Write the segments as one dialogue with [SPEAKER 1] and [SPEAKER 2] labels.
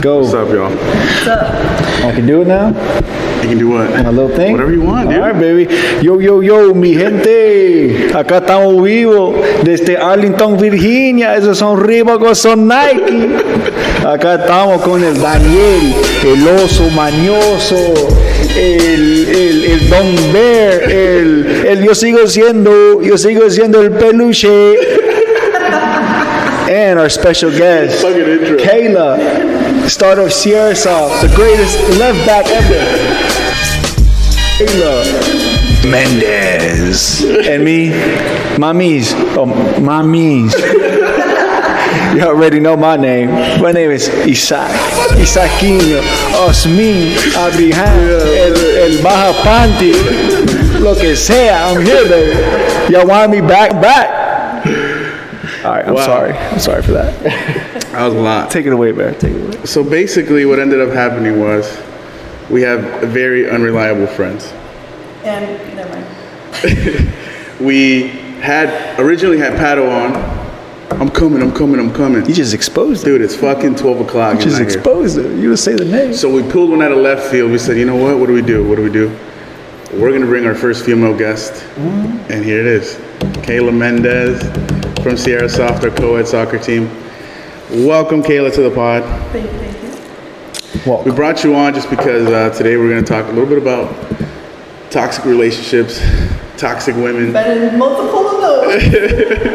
[SPEAKER 1] go.
[SPEAKER 2] What's up, y'all?
[SPEAKER 1] I can do it now.
[SPEAKER 2] You can do what?
[SPEAKER 1] A little thing.
[SPEAKER 2] Whatever you want, dude.
[SPEAKER 1] All right, baby. Yo, yo, yo, mi gente. Acá estamos vivos desde Arlington, Virginia. Esos son Reebok son Nike. Acá estamos con el Daniel, el oso mañoso, el, el, el Don Bear, el, el yo sigo siendo, yo sigo siendo el peluche. And our special guest. Kayla, starter of Sierra Soft, the greatest left back ever. Kayla Mendez. And me, Mamis. Oh, Mamis. You already know my name. My name is Isaac. Isaquinho. Osmin. Abraham. El, el Baja Panty. Lo que sea. I'm here, baby. Y'all want me back? Back. All right, I'm
[SPEAKER 2] Wow.
[SPEAKER 1] sorry. I'm sorry for that.
[SPEAKER 2] That was a lot.
[SPEAKER 1] Take it away, Bear. Take it away.
[SPEAKER 2] So basically, what ended up happening was we have very unreliable friends.
[SPEAKER 3] And never mind.
[SPEAKER 2] We had originally had Pato on. I'm coming, I'm coming, I'm coming.
[SPEAKER 1] You just exposed it.
[SPEAKER 2] Dude, it's fucking 12 o'clock.
[SPEAKER 1] You
[SPEAKER 2] He's
[SPEAKER 1] just
[SPEAKER 2] not here.
[SPEAKER 1] exposed it. You just say the name.
[SPEAKER 2] So we pulled one out of left field. We said, you know what? What do we do? What do we do? We're gonna bring our first female guest,
[SPEAKER 1] Mm-hmm.
[SPEAKER 2] and here it is, Kayla Mendez from Sierra Soft, our co-ed soccer team. Welcome, Kayla, to the pod.
[SPEAKER 3] Thank you, thank
[SPEAKER 2] you.
[SPEAKER 1] We
[SPEAKER 2] brought you on just because uh, today we're gonna talk a little bit about toxic relationships, toxic women.
[SPEAKER 3] you. But in multiple of those.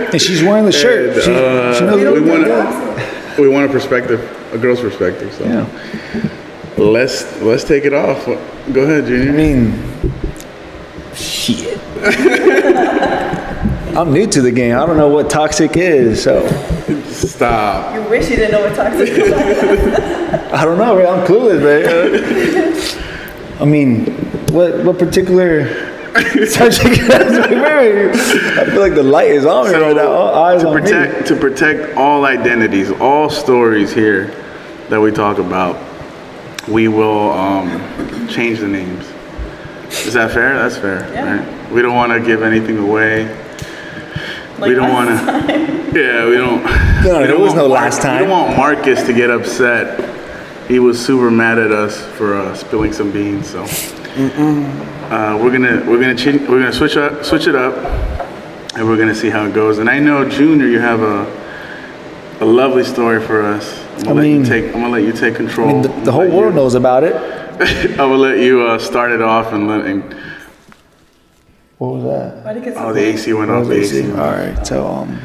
[SPEAKER 1] And she's wearing the shirt.
[SPEAKER 2] And,
[SPEAKER 1] She,
[SPEAKER 2] uh,
[SPEAKER 1] she knows
[SPEAKER 2] we
[SPEAKER 1] what
[SPEAKER 2] want
[SPEAKER 3] do
[SPEAKER 2] to we want a perspective, a girl's perspective. So
[SPEAKER 1] Yeah.
[SPEAKER 2] let's let's take it off. Go ahead, Junior.
[SPEAKER 1] I mean, shit. I'm new to the game. I don't know what toxic is, so
[SPEAKER 2] Stop.
[SPEAKER 3] You wish you didn't know what toxic was.
[SPEAKER 1] I don't know. man. I'm clueless, man. I mean, what what particular subject? I feel like the light is on me right now. All eyes
[SPEAKER 2] to
[SPEAKER 1] on me.
[SPEAKER 2] protect to protect all identities, all stories here that we talk about, we will um, change the names. Is that fair? That's fair,
[SPEAKER 3] Yeah.
[SPEAKER 2] right? We don't want to give anything away.
[SPEAKER 3] Like
[SPEAKER 2] we don't want to. Yeah, we don't.
[SPEAKER 1] No,
[SPEAKER 2] we
[SPEAKER 1] there
[SPEAKER 2] don't
[SPEAKER 1] was no
[SPEAKER 2] Mar-
[SPEAKER 1] last time.
[SPEAKER 2] We don't want Marcus to get upset. He was super mad at us for uh, spilling some beans. So uh, we're gonna we're gonna ch- we're gonna switch up switch it up, and we're gonna see how it goes. And I know Junior, you have a a lovely story for us. I'm gonna
[SPEAKER 1] I
[SPEAKER 2] let
[SPEAKER 1] mean-
[SPEAKER 2] you take I'm gonna let you take control.
[SPEAKER 1] The,
[SPEAKER 2] I'm
[SPEAKER 1] the
[SPEAKER 2] gonna
[SPEAKER 1] whole world
[SPEAKER 2] you-
[SPEAKER 1] knows about it.
[SPEAKER 2] I'm gonna let you uh, start it off and let. And,
[SPEAKER 1] What was that?
[SPEAKER 3] Why'd it get so
[SPEAKER 2] oh, the AC went off. The AC.
[SPEAKER 1] All right, so um,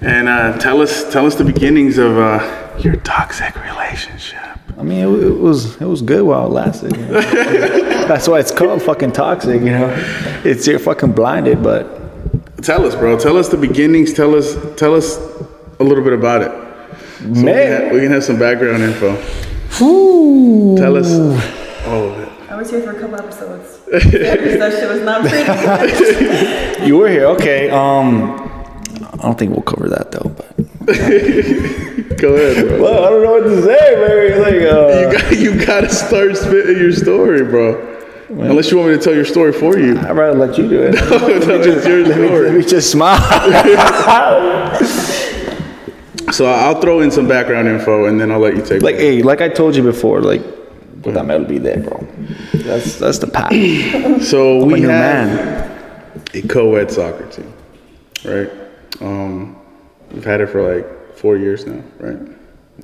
[SPEAKER 2] And uh, tell us tell us the beginnings of uh, your toxic relationship.
[SPEAKER 1] I mean, it, it was it was good while it lasted. you know? That's why it's called fucking toxic. You know, it's you're fucking blinded, but
[SPEAKER 2] Tell us, bro. Tell us the beginnings. Tell us tell us a little bit about it. So we, can
[SPEAKER 1] man,
[SPEAKER 2] have, we can have some background info.
[SPEAKER 1] Ooh.
[SPEAKER 2] Tell us all of it.
[SPEAKER 3] I was here for a couple episodes. That shit was not pretty.
[SPEAKER 1] you were here. Okay. Um, I don't think we'll cover that though. But
[SPEAKER 2] Go ahead, bro.
[SPEAKER 1] well, I don't know what to say, baby. Like, uh,
[SPEAKER 2] You got you got to start spitting your story, bro. Unless you want me to tell your story for you.
[SPEAKER 1] I'd rather let you do it.
[SPEAKER 2] It's your
[SPEAKER 1] let, me, let me just smile.
[SPEAKER 2] So I'll throw in some background info and then I'll let you take.
[SPEAKER 1] like, hey, like I told you before, like, put that metal be there, bro. That's that's the path.
[SPEAKER 2] so
[SPEAKER 1] I'm
[SPEAKER 2] we
[SPEAKER 1] a
[SPEAKER 2] have
[SPEAKER 1] man.
[SPEAKER 2] a co-ed soccer team, right? Um, we've had it for like four years now, right?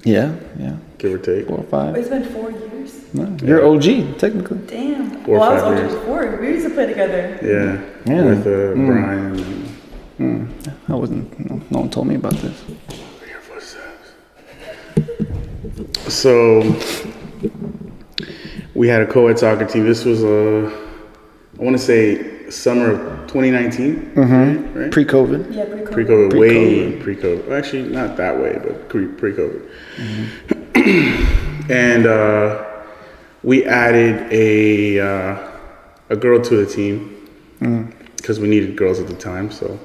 [SPEAKER 1] Yeah, yeah.
[SPEAKER 2] Give or take.
[SPEAKER 1] Four or five.
[SPEAKER 3] It's been four years.
[SPEAKER 1] No, you're OG technically.
[SPEAKER 3] Damn.
[SPEAKER 2] Four
[SPEAKER 3] well, I was
[SPEAKER 2] five
[SPEAKER 3] older
[SPEAKER 2] years.
[SPEAKER 3] before. We used to play together.
[SPEAKER 2] Yeah.
[SPEAKER 1] Yeah.
[SPEAKER 2] With uh, Brian. And
[SPEAKER 1] I wasn't. No, no one told me about this.
[SPEAKER 2] your footsteps. So we had a co-ed soccer team. This was uh, I want to say summer of 2019, mm-hmm. right?
[SPEAKER 1] Pre-COVID.
[SPEAKER 3] Yeah, pretty cool.
[SPEAKER 2] Pre-COVID, way pre-COVID. Actually, not that way, but pre- pre-COVID. and uh, we added a uh, a girl to the team because we needed girls at the time. So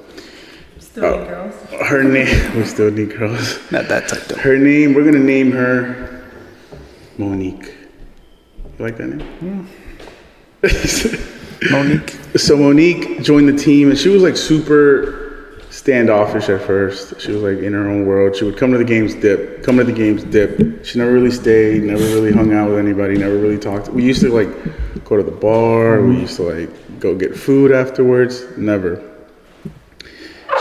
[SPEAKER 3] Still need girls.
[SPEAKER 2] her name, we still need girls.
[SPEAKER 1] Not that type though.
[SPEAKER 2] Her name, we're gonna name her Monique. You like that name?
[SPEAKER 1] Monique.
[SPEAKER 2] so Monique joined the team, and she was like super standoffish at first. She was like in her own world. She would come to the games, dip. Come to the games, dip. She never really stayed. Never really hung out with anybody. Never really talked. We used to like go to the bar. We used to like go get food afterwards. Never.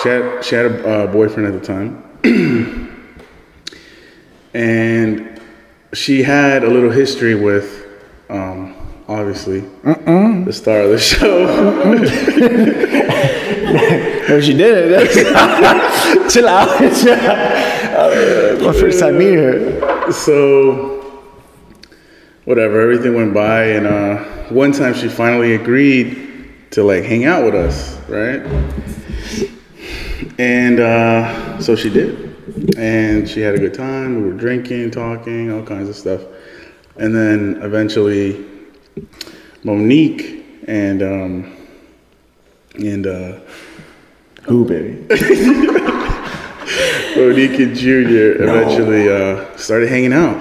[SPEAKER 2] She had she had a uh, boyfriend at the time, and she had a little history with, um, obviously, the star of the show.
[SPEAKER 1] No, she did it. Chill out. Chill out. My first time meeting her.
[SPEAKER 2] so whatever everything went by and uh one time she finally agreed to like hang out with us right and uh so she did and she had a good time we were drinking talking all kinds of stuff and then eventually monique and um and uh
[SPEAKER 1] Who, baby?
[SPEAKER 2] Monique and Junior eventually uh, started hanging out.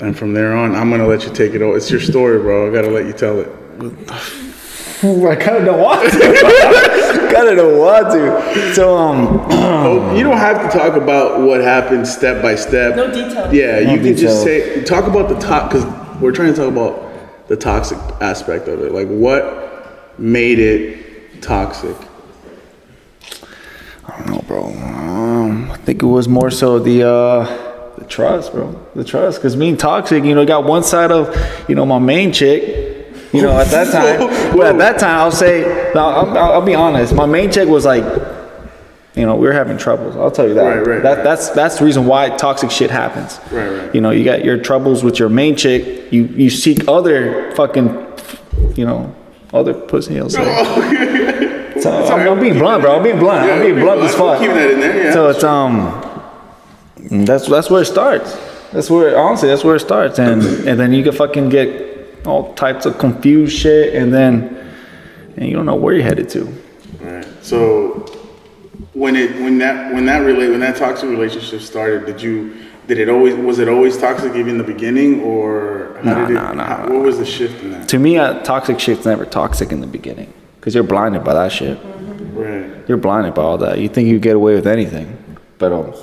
[SPEAKER 2] And from there on, I'm gonna let you take it over. It's your story, bro. I gotta let you tell it.
[SPEAKER 1] I kind of don't want to. kind of don't want to. So, um,
[SPEAKER 2] Oh, you don't have to talk about what happened step by step.
[SPEAKER 3] No details.
[SPEAKER 2] Yeah,
[SPEAKER 1] No
[SPEAKER 2] you can just say talk about the top because we're trying to talk about the toxic aspect of it. Like what made it toxic.
[SPEAKER 1] I don't know, bro. Um, I think it was more so the uh, the trust, bro. The trust, because being toxic, you know, got one side of, you know, my main chick. You know, at that time, well, at that time, I'll say, I'll, I'll, I'll be honest. My main chick was like, you know, we were having troubles. I'll tell you that.
[SPEAKER 2] Right, right,
[SPEAKER 1] that
[SPEAKER 2] right.
[SPEAKER 1] That's that's the reason why toxic shit happens.
[SPEAKER 2] Right, right.
[SPEAKER 1] You know, you got your troubles with your main chick. You you seek other fucking, you know, other pussy. I'll. So I'm, I'm being blunt, bro. I'm being blunt. I'm being
[SPEAKER 2] be
[SPEAKER 1] blunt
[SPEAKER 2] blunt.
[SPEAKER 1] as fuck.
[SPEAKER 2] Keep that in there, yeah.
[SPEAKER 1] So it's um, that's that's where it starts. That's where honestly, that's where it starts, and and then you can fucking get all types of confused shit, and then and you don't know where you're headed to.
[SPEAKER 2] Right. So when it when that when that relate when that toxic relationship started, did you did it always was it always toxic even in the beginning or how
[SPEAKER 1] Nah,
[SPEAKER 2] did it
[SPEAKER 1] nah, nah,
[SPEAKER 2] how- what was the shift in that?
[SPEAKER 1] To me, uh, toxic shit's never toxic in the beginning because you're blinded by that shit.
[SPEAKER 2] Right.
[SPEAKER 1] You're blinded by all that. You think you get away with anything, but um,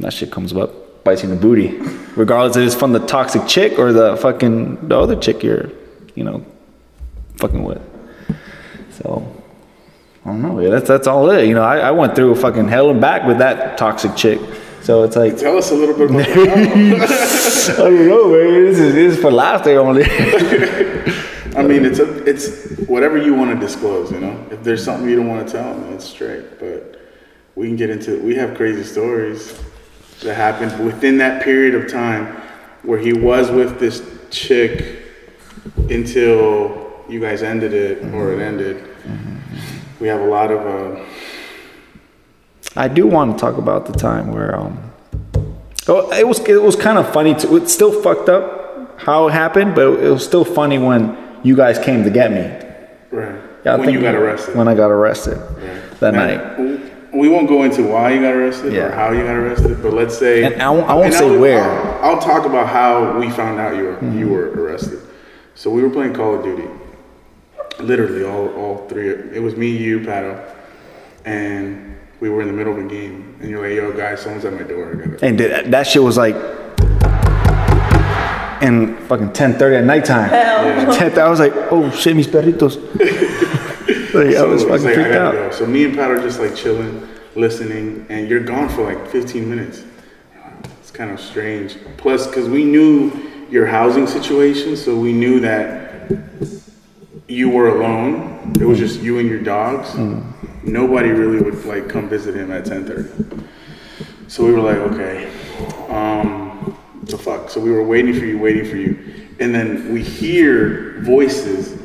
[SPEAKER 1] that shit comes up, bites you in the booty, regardless if it's from the toxic chick or the fucking the other chick you're, you know, fucking with. So I don't know. Yeah, that's that's all it. You know, I, I went through fucking hell and back with that toxic chick. So it's like
[SPEAKER 2] Tell us a little bit about.
[SPEAKER 1] I don't know, man. This is this is for laughter only.
[SPEAKER 2] I mean, it's a, it's whatever you want to disclose. You know, if there's something you don't want to tell, then it's straight. But we can get into. We have crazy stories that happened within that period of time where he was with this chick until you guys ended it or it ended. We have a lot of. Uh,
[SPEAKER 1] I do want to talk about the time where um oh, it was it was kind of funny too. It's still fucked up how it happened, but it was still funny when you guys came to get me.
[SPEAKER 2] right.
[SPEAKER 1] Yeah,
[SPEAKER 2] when you got arrested.
[SPEAKER 1] When I got arrested that
[SPEAKER 2] Now,
[SPEAKER 1] night.
[SPEAKER 2] We won't go into why you got arrested or how you got arrested, but let's say.
[SPEAKER 1] And I won't- I won't
[SPEAKER 2] and
[SPEAKER 1] say
[SPEAKER 2] I'll-
[SPEAKER 1] where.
[SPEAKER 2] I'll, I'll talk about how we found out you were
[SPEAKER 1] Mm-hmm.
[SPEAKER 2] you were arrested. So we were playing Call of Duty. Literally, all all three. It was me, you, Pato, and we were in the middle of a game. And you're like, "Yo, guys, someone's at my door."
[SPEAKER 1] And th- that shit was like and fucking ten thirty at nighttime.
[SPEAKER 3] Hell.
[SPEAKER 1] Ten, I was like, oh shit, mis perritos. like, I was
[SPEAKER 2] So
[SPEAKER 1] fucking
[SPEAKER 2] like,
[SPEAKER 1] freaked out.
[SPEAKER 2] go. So me and Pat are just like chilling, listening, and you're gone for like 15 minutes. It's kind of strange. Plus, because we knew your housing situation, so we knew that you were alone. It was just you and your dogs. Nobody really would like come visit him at 10:30. So we were like, okay, um, so fuck. So we were waiting for you, waiting for you, and then we hear voices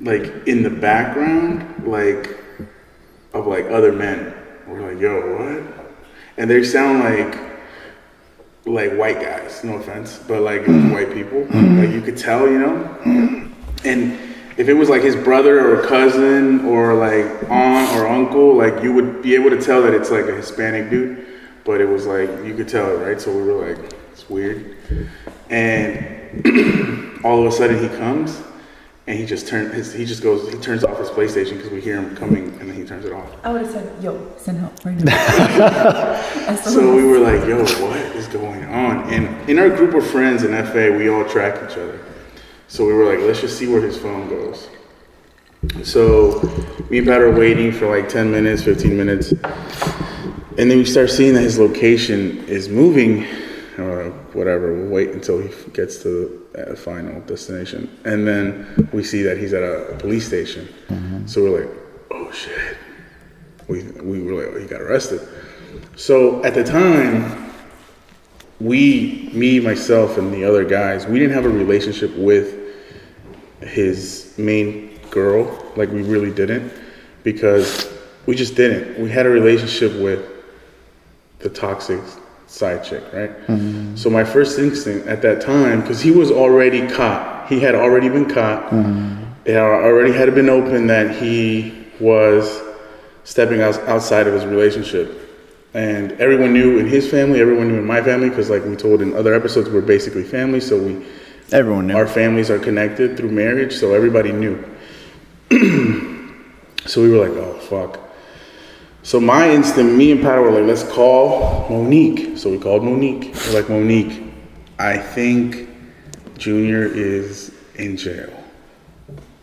[SPEAKER 2] like in the background, like of like other men. We're like, yo, what? And they sound like like white guys. No offense, but like mm. white people. Mm. Like you could tell, you know. And if it was like his brother or cousin or like aunt or uncle, like you would be able to tell that it's like a Hispanic dude. But it was like you could tell, it, right? So we were like, it's weird. And all of a sudden he comes and he just turned his he just goes he turns off his PlayStation because we hear him coming, and then he turns it off.
[SPEAKER 3] I would have said, yo, send help right now.
[SPEAKER 2] So we were like, yo, what is going on? And in our group of friends in FA, we all track each other. So we were like, let's just see where his phone goes. So me and Pat are waiting for like 10 minutes, 15 minutes. And then we start seeing that his location is moving or whatever. We'll wait until he gets to the uh, final destination. And then we see that he's at a police station. So we're like, oh shit. We, we were like, oh, he got arrested. So at the time, we, me, myself, and the other guys, we didn't have a relationship with his main girl. Like we really didn't, because we just didn't. We had a relationship with the toxic side chick, right? Mm-hmm. So my first instinct at that time, because he was already caught, he had already been caught. Mm-hmm. It had already had been open that he was stepping out, outside of his relationship. And everyone knew in his family, everyone knew in my family, because like we told in other episodes, we're basically family. So we,
[SPEAKER 1] Everyone knew.
[SPEAKER 2] our families are connected through marriage, so everybody knew. so we were like, oh fuck. So my instant, me and Pat were like, let's call Monique. So we called Monique. We're like, Monique, I think Junior is in jail.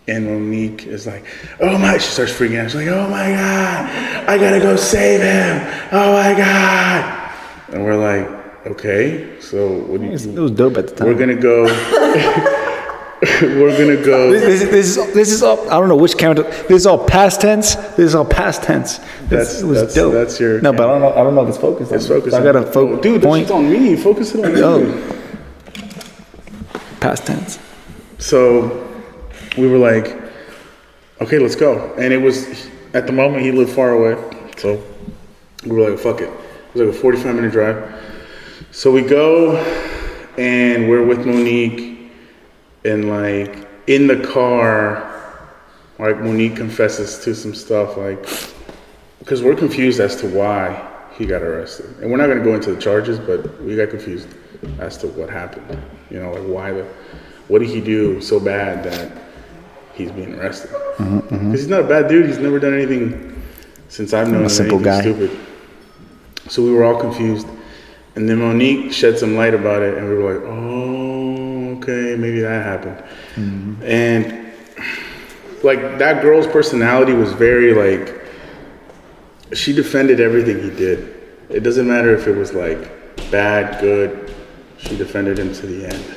[SPEAKER 2] And Monique is like, oh my, she starts freaking out. She's like, oh my God, I gotta go save him. Oh my God. And we're like, okay, so what do you
[SPEAKER 1] It was dope at the time.
[SPEAKER 2] we're gonna go. we're gonna go.
[SPEAKER 1] This, this, this is this is all. I don't know which camera. This is all past tense. This is all past tense. This
[SPEAKER 2] That's-
[SPEAKER 1] was
[SPEAKER 2] that's-
[SPEAKER 1] dope.
[SPEAKER 2] that's your
[SPEAKER 1] No, but I don't know. I don't know if it's focused.
[SPEAKER 2] Let's
[SPEAKER 1] on.
[SPEAKER 2] focus.
[SPEAKER 1] I gotta focus.
[SPEAKER 2] Dude,
[SPEAKER 1] point.
[SPEAKER 2] shit's on me. Focus it on me.
[SPEAKER 1] Oh. Past tense.
[SPEAKER 2] So we were like, okay, let's go. And it was at the moment he lived far away, so we were like, fuck it. It was like a 45 minute drive. So we go, and we're with Monique, and like in the car, like Monique confesses to some stuff, like because we're confused as to why he got arrested, and we're not gonna go into the charges, but we got confused as to what happened. You know, like why the, what did he do so bad that he's being arrested? Mm-hmm, mm-hmm. Because he's not a bad dude. He's never done anything since I've known him.
[SPEAKER 1] simple guy.
[SPEAKER 2] Stupid. So we were all confused, and then Monique shed some light about it, and we were like, oh, okay, maybe that happened, mm-hmm. and like that girl's personality was very like she defended everything he did. It doesn't matter if it was like bad, good. She defended him to the end.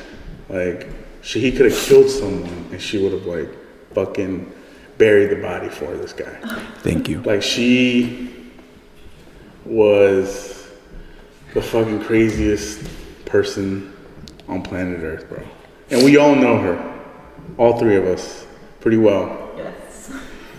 [SPEAKER 2] Like she, he could have killed someone, and she would have like fucking buried the body for this guy.
[SPEAKER 1] Thank you.
[SPEAKER 2] Like she was the fucking craziest person on planet Earth, bro. And we all know her, all three of us, pretty well.
[SPEAKER 3] Yes.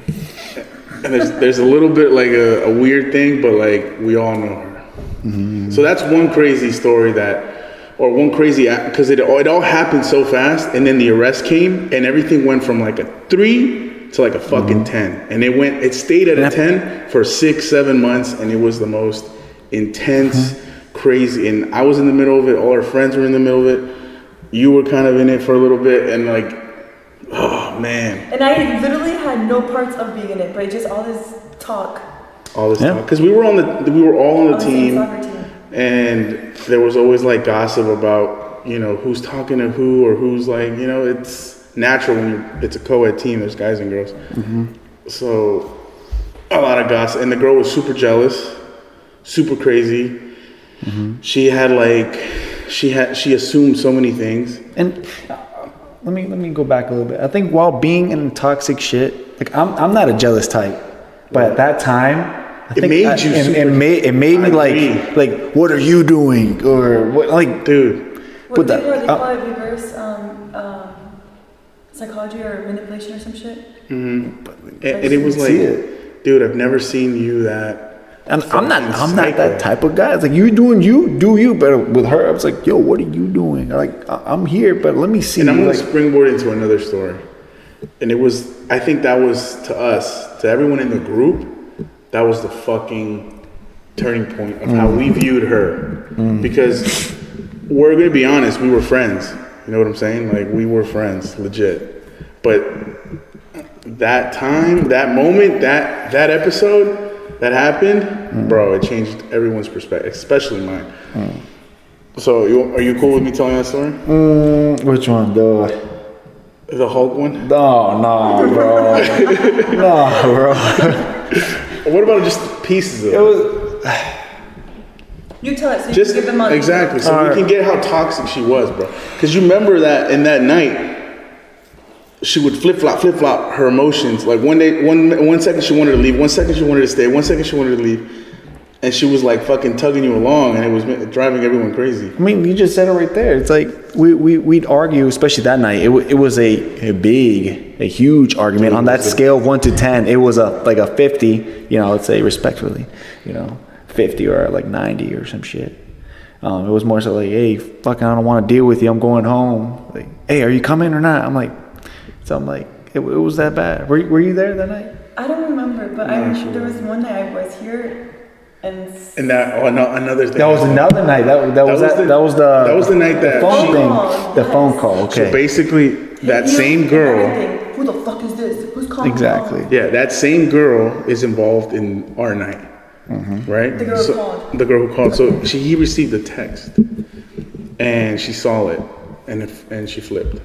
[SPEAKER 2] And there's there's a little bit like a, a weird thing, but like we all know her. Mm-hmm. So that's one crazy story that, or one crazy because it all- it all happened so fast, and then the arrest came, and everything went from like a three to like a fucking mm-hmm. ten, and it went it stayed at a ten for six seven months, and it was the most intense, mm-hmm. crazy. And I was in the middle of it. All our friends were in the middle of it. You were kind of in it for a little bit, and like, oh man.
[SPEAKER 3] And I literally had no parts of being in it, but just all this talk
[SPEAKER 2] all this
[SPEAKER 1] Yeah.
[SPEAKER 2] time because we were on the we were all on the
[SPEAKER 3] on the same
[SPEAKER 2] team,
[SPEAKER 3] soccer team.
[SPEAKER 2] and there was always like gossip about you know who's talking to who or who's like you know it's natural when you it's a co-ed team there's guys and girls Mhm. so a lot of gossip and the girl was super jealous super crazy Mhm. she had like she had she assumed so many things
[SPEAKER 1] And uh, let me let me go back a little bit. I think while being in toxic shit, like I'm I'm not a jealous type, but at that time, I
[SPEAKER 2] It made
[SPEAKER 1] I-
[SPEAKER 2] you
[SPEAKER 1] It, it
[SPEAKER 2] super-
[SPEAKER 1] made it made me like
[SPEAKER 2] agree.
[SPEAKER 1] like what are you doing or what like
[SPEAKER 2] dude
[SPEAKER 3] What
[SPEAKER 1] Put
[SPEAKER 3] do
[SPEAKER 1] that-
[SPEAKER 3] they call it? They
[SPEAKER 1] uh,
[SPEAKER 3] reverse um, um, psychology or manipulation or some shit.
[SPEAKER 2] and, and it was like
[SPEAKER 1] See
[SPEAKER 2] dude i've never seen you that
[SPEAKER 1] And I'm not I'm not that type of guy. It's like you doing you, do you. But with her, I was like, yo, what are you doing? Like I'm here, but let me see.
[SPEAKER 2] And I'm gonna
[SPEAKER 1] like,
[SPEAKER 2] springboard into another story. And it was, I think that was to us, to everyone in the group, that was the fucking turning point of how we mm. viewed her. Mm. Because we're gonna be honest, we were friends. You know what I'm saying? Like we were friends, legit. But that time, that moment, that that episode that happened, bro, it changed everyone's perspective, especially mine. So, you, are you cool with me telling that story?
[SPEAKER 1] Mm, which one? The
[SPEAKER 2] The Hulk one.
[SPEAKER 1] no, no, bro, no, bro.
[SPEAKER 2] What about just pieces of
[SPEAKER 1] It
[SPEAKER 2] it?
[SPEAKER 1] was
[SPEAKER 3] You tell it so you
[SPEAKER 2] Just
[SPEAKER 3] can give them all.
[SPEAKER 2] exactly, so
[SPEAKER 1] Alright.
[SPEAKER 2] we can get how toxic she was, bro. Because you remember that in that night, she would flip flop, flip flop her emotions. Like one day, one one second she wanted to leave, one second she wanted to stay, one second she wanted to leave, and she was like fucking tugging you along, and it was driving everyone crazy.
[SPEAKER 1] I mean, you just said it right there. It's like we, we, we'd argue, especially that night. It, it was a, a big, a huge argument. On that scale of 1 to 10, it was a like a 50, you know, let's say respectfully, you know, 50 or like 90 or some shit. Um, it was more so like, hey, fucking, I don't want to deal with you. I'm going home. Like, hey, are you coming or not? I'm like, so I'm like, it, it was that bad. Were, you- were you there that night?
[SPEAKER 3] I don't remember, but I sure. there was one night I was here, and
[SPEAKER 2] And that oh, no, another thing.
[SPEAKER 1] That was another night. That, that, was,
[SPEAKER 2] was
[SPEAKER 1] that,
[SPEAKER 2] the-
[SPEAKER 1] that was the
[SPEAKER 2] that was the night that
[SPEAKER 1] phone
[SPEAKER 2] she-
[SPEAKER 1] thing.
[SPEAKER 3] Oh,
[SPEAKER 1] The phone call. Okay.
[SPEAKER 2] So basically, that
[SPEAKER 3] He-
[SPEAKER 2] same girl.
[SPEAKER 3] everything. Who the fuck is this? Who's calling?
[SPEAKER 1] Exactly.
[SPEAKER 2] Yeah, that same girl is involved in our night, mm-hmm. right?
[SPEAKER 3] The girl who
[SPEAKER 2] So-
[SPEAKER 3] called.
[SPEAKER 2] The girl who called. So she he received a text, and she saw it, and it, and she flipped,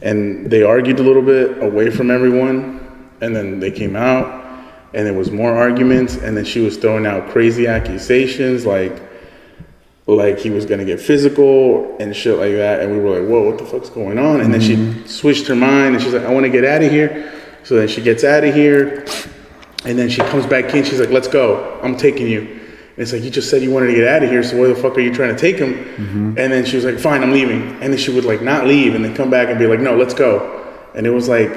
[SPEAKER 2] and they argued a little bit away from everyone, and then they came out, and there was more arguments, and then she was throwing out crazy accusations like. Like he was gonna get physical and shit like that, and we were like, "Whoa, what the fuck's going on?" And then she mm-hmm. switched her mind, and she's like, "I want to get out of here." So then she gets out of here, and then she comes back in. She's like, "Let's go. I'm taking you." And it's like you just said you wanted to get out of here. So where the fuck are you trying to take him? Mm-hmm. And then she was like, "Fine, I'm leaving." And then she would like not leave, and then come back and be like, "No, let's go." And it was like,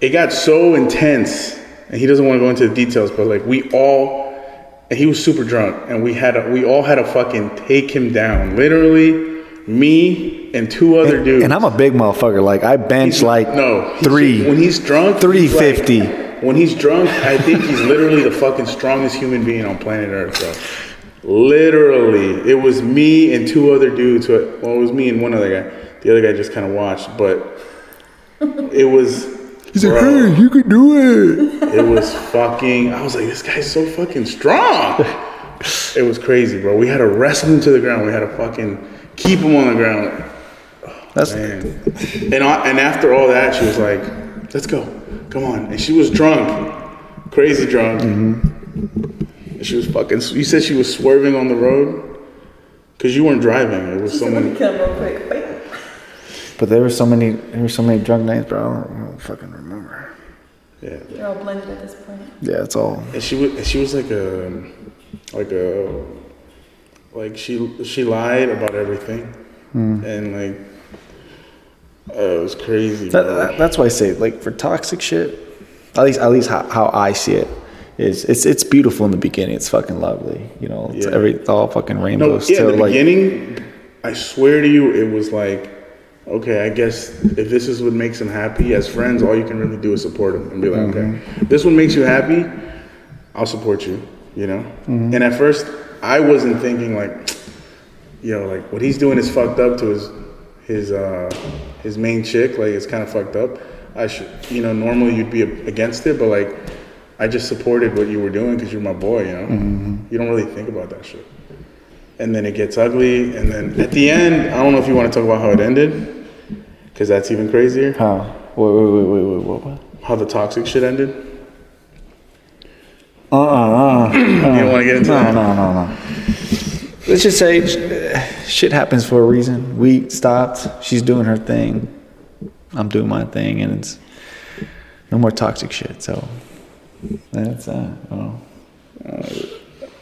[SPEAKER 2] it got so intense. And he doesn't want to go into the details, but like we all, and he was super drunk, and we had to, we all had to fucking take him down. Literally, me and two other dudes.
[SPEAKER 1] And I'm a big motherfucker. Like I bench
[SPEAKER 2] He's-
[SPEAKER 1] like
[SPEAKER 2] no
[SPEAKER 1] three.
[SPEAKER 2] when he's drunk. he's like-
[SPEAKER 1] 350.
[SPEAKER 2] When he's drunk, I think he's literally the fucking strongest human being on planet Earth, bro. Literally, it was me and two other dudes. Who, well, it was me and one other guy. The other guy just kind of watched, but it was.
[SPEAKER 1] He's like,
[SPEAKER 2] bro,
[SPEAKER 1] hey, you can do it.
[SPEAKER 2] it was fucking. I was like, this guy's so fucking strong. It was crazy, bro. We had to wrestle him to the ground. We had to fucking keep him on the ground.
[SPEAKER 1] That's
[SPEAKER 2] Man. And, I, and after all that, she was like, let's go. Come on. And she was drunk. Crazy drunk. Mm-hmm. And she was fucking, you said she was swerving on the road? Because you weren't driving. It was
[SPEAKER 3] So let me
[SPEAKER 2] someone.
[SPEAKER 3] kill him real quick.
[SPEAKER 1] But there were so many, there were so many drunk nights, bro. I don't, I don't fucking remember.
[SPEAKER 2] Yeah.
[SPEAKER 3] They're all blended at this point.
[SPEAKER 1] Yeah, it's all.
[SPEAKER 2] And she was, and she was like a, like a, like she, she lied about everything. Mm. And like, uh, it was crazy.
[SPEAKER 1] That, that- that's why I say, like, for toxic shit, at least, at least how, how I see it, is it's it's beautiful in the beginning. It's fucking lovely, you know. It's
[SPEAKER 2] Yeah.
[SPEAKER 1] every all fucking
[SPEAKER 2] No,
[SPEAKER 1] rainbows.
[SPEAKER 2] yeah,
[SPEAKER 1] till,
[SPEAKER 2] the
[SPEAKER 1] like,
[SPEAKER 2] beginning, I swear to you, it was like, okay, I guess if this is what makes him happy, as friends, all you can really do is support him and be like, okay, this one makes you happy, I'll support you, you know? And at first, I wasn't thinking like, you know, like what he's doing is fucked up to his his uh, his main chick, like it's kind of fucked up. I should, you know, normally you'd be against it, but like, I just supported what you were doing because you're my boy, you know? You don't really think about that shit and then it gets ugly, and then at the end, I don't know if you want to talk about how it ended, because that's even crazier.
[SPEAKER 1] how? Wait, wait, wait, wait, wait, what? what?
[SPEAKER 2] How the toxic shit ended.
[SPEAKER 1] Uh, uh, uh.
[SPEAKER 2] you don't want to get into
[SPEAKER 1] No,
[SPEAKER 2] that.
[SPEAKER 1] no, no, no. Let's just say sh- shit happens for a reason. We stopped. She's doing her thing. I'm doing my thing, and it's no more toxic shit. So that's uh, know.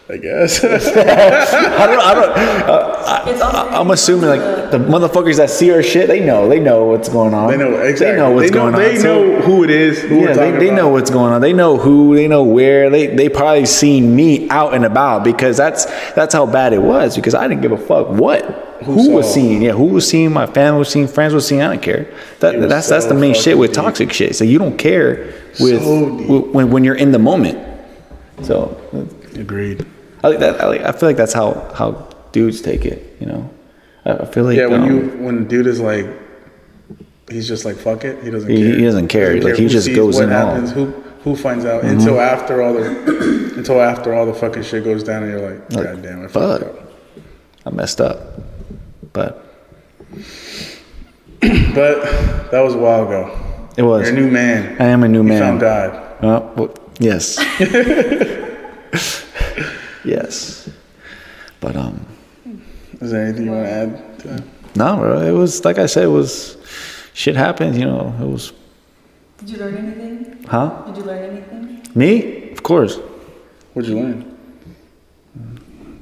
[SPEAKER 2] I guess.
[SPEAKER 1] I don't. I don't.
[SPEAKER 3] It's also
[SPEAKER 1] I'm assuming like the motherfuckers that see our shit, they know. They know what's going on.
[SPEAKER 2] they know exactly.
[SPEAKER 1] They know what's
[SPEAKER 2] they know,
[SPEAKER 1] going on.
[SPEAKER 2] They
[SPEAKER 1] So-
[SPEAKER 2] know who it is. Who
[SPEAKER 1] yeah,
[SPEAKER 2] we're
[SPEAKER 1] they,
[SPEAKER 2] talking
[SPEAKER 1] they know what's going on. They know who. They know where. They they probably seen me out and about because that's that's how bad it was. Because I didn't give a fuck what who, was
[SPEAKER 2] saw?
[SPEAKER 1] seeing. Yeah, who was seeing? My family was seeing. Friends was seeing. I don't care. That
[SPEAKER 2] It was
[SPEAKER 1] that's that's the main shit with
[SPEAKER 2] deep.
[SPEAKER 1] toxic shit. So you don't care with,
[SPEAKER 2] So deep.
[SPEAKER 1] with- when when you're in the moment. So
[SPEAKER 2] Agreed.
[SPEAKER 1] I like that. I, like, I feel like that's how how dudes take it. You know, I, I feel like
[SPEAKER 2] Yeah, when
[SPEAKER 1] um,
[SPEAKER 2] you when dude is like, he's just like fuck it. He doesn't
[SPEAKER 1] He-
[SPEAKER 2] care.
[SPEAKER 1] he doesn't care. Like, he
[SPEAKER 2] who
[SPEAKER 1] just goes
[SPEAKER 2] what
[SPEAKER 1] in all. Mm-hmm.
[SPEAKER 2] Who who finds out until after all the until after all the fucking shit goes down, and you're like,
[SPEAKER 1] Like,
[SPEAKER 2] God damn, I
[SPEAKER 1] fuck.
[SPEAKER 2] up.
[SPEAKER 1] I messed up. But
[SPEAKER 2] But that was a while ago.
[SPEAKER 1] it was.
[SPEAKER 2] You're a new man.
[SPEAKER 1] I am a new
[SPEAKER 2] You
[SPEAKER 1] man.
[SPEAKER 2] found God.
[SPEAKER 1] Well, yes. yes. But um
[SPEAKER 2] Is there anything you want to add to that?
[SPEAKER 1] no, bro, it was like I said, it was shit happened. you know, it was
[SPEAKER 3] Did you learn anything?
[SPEAKER 1] huh?
[SPEAKER 3] Did you learn anything?
[SPEAKER 1] Me? Of course.
[SPEAKER 2] What'd you learn?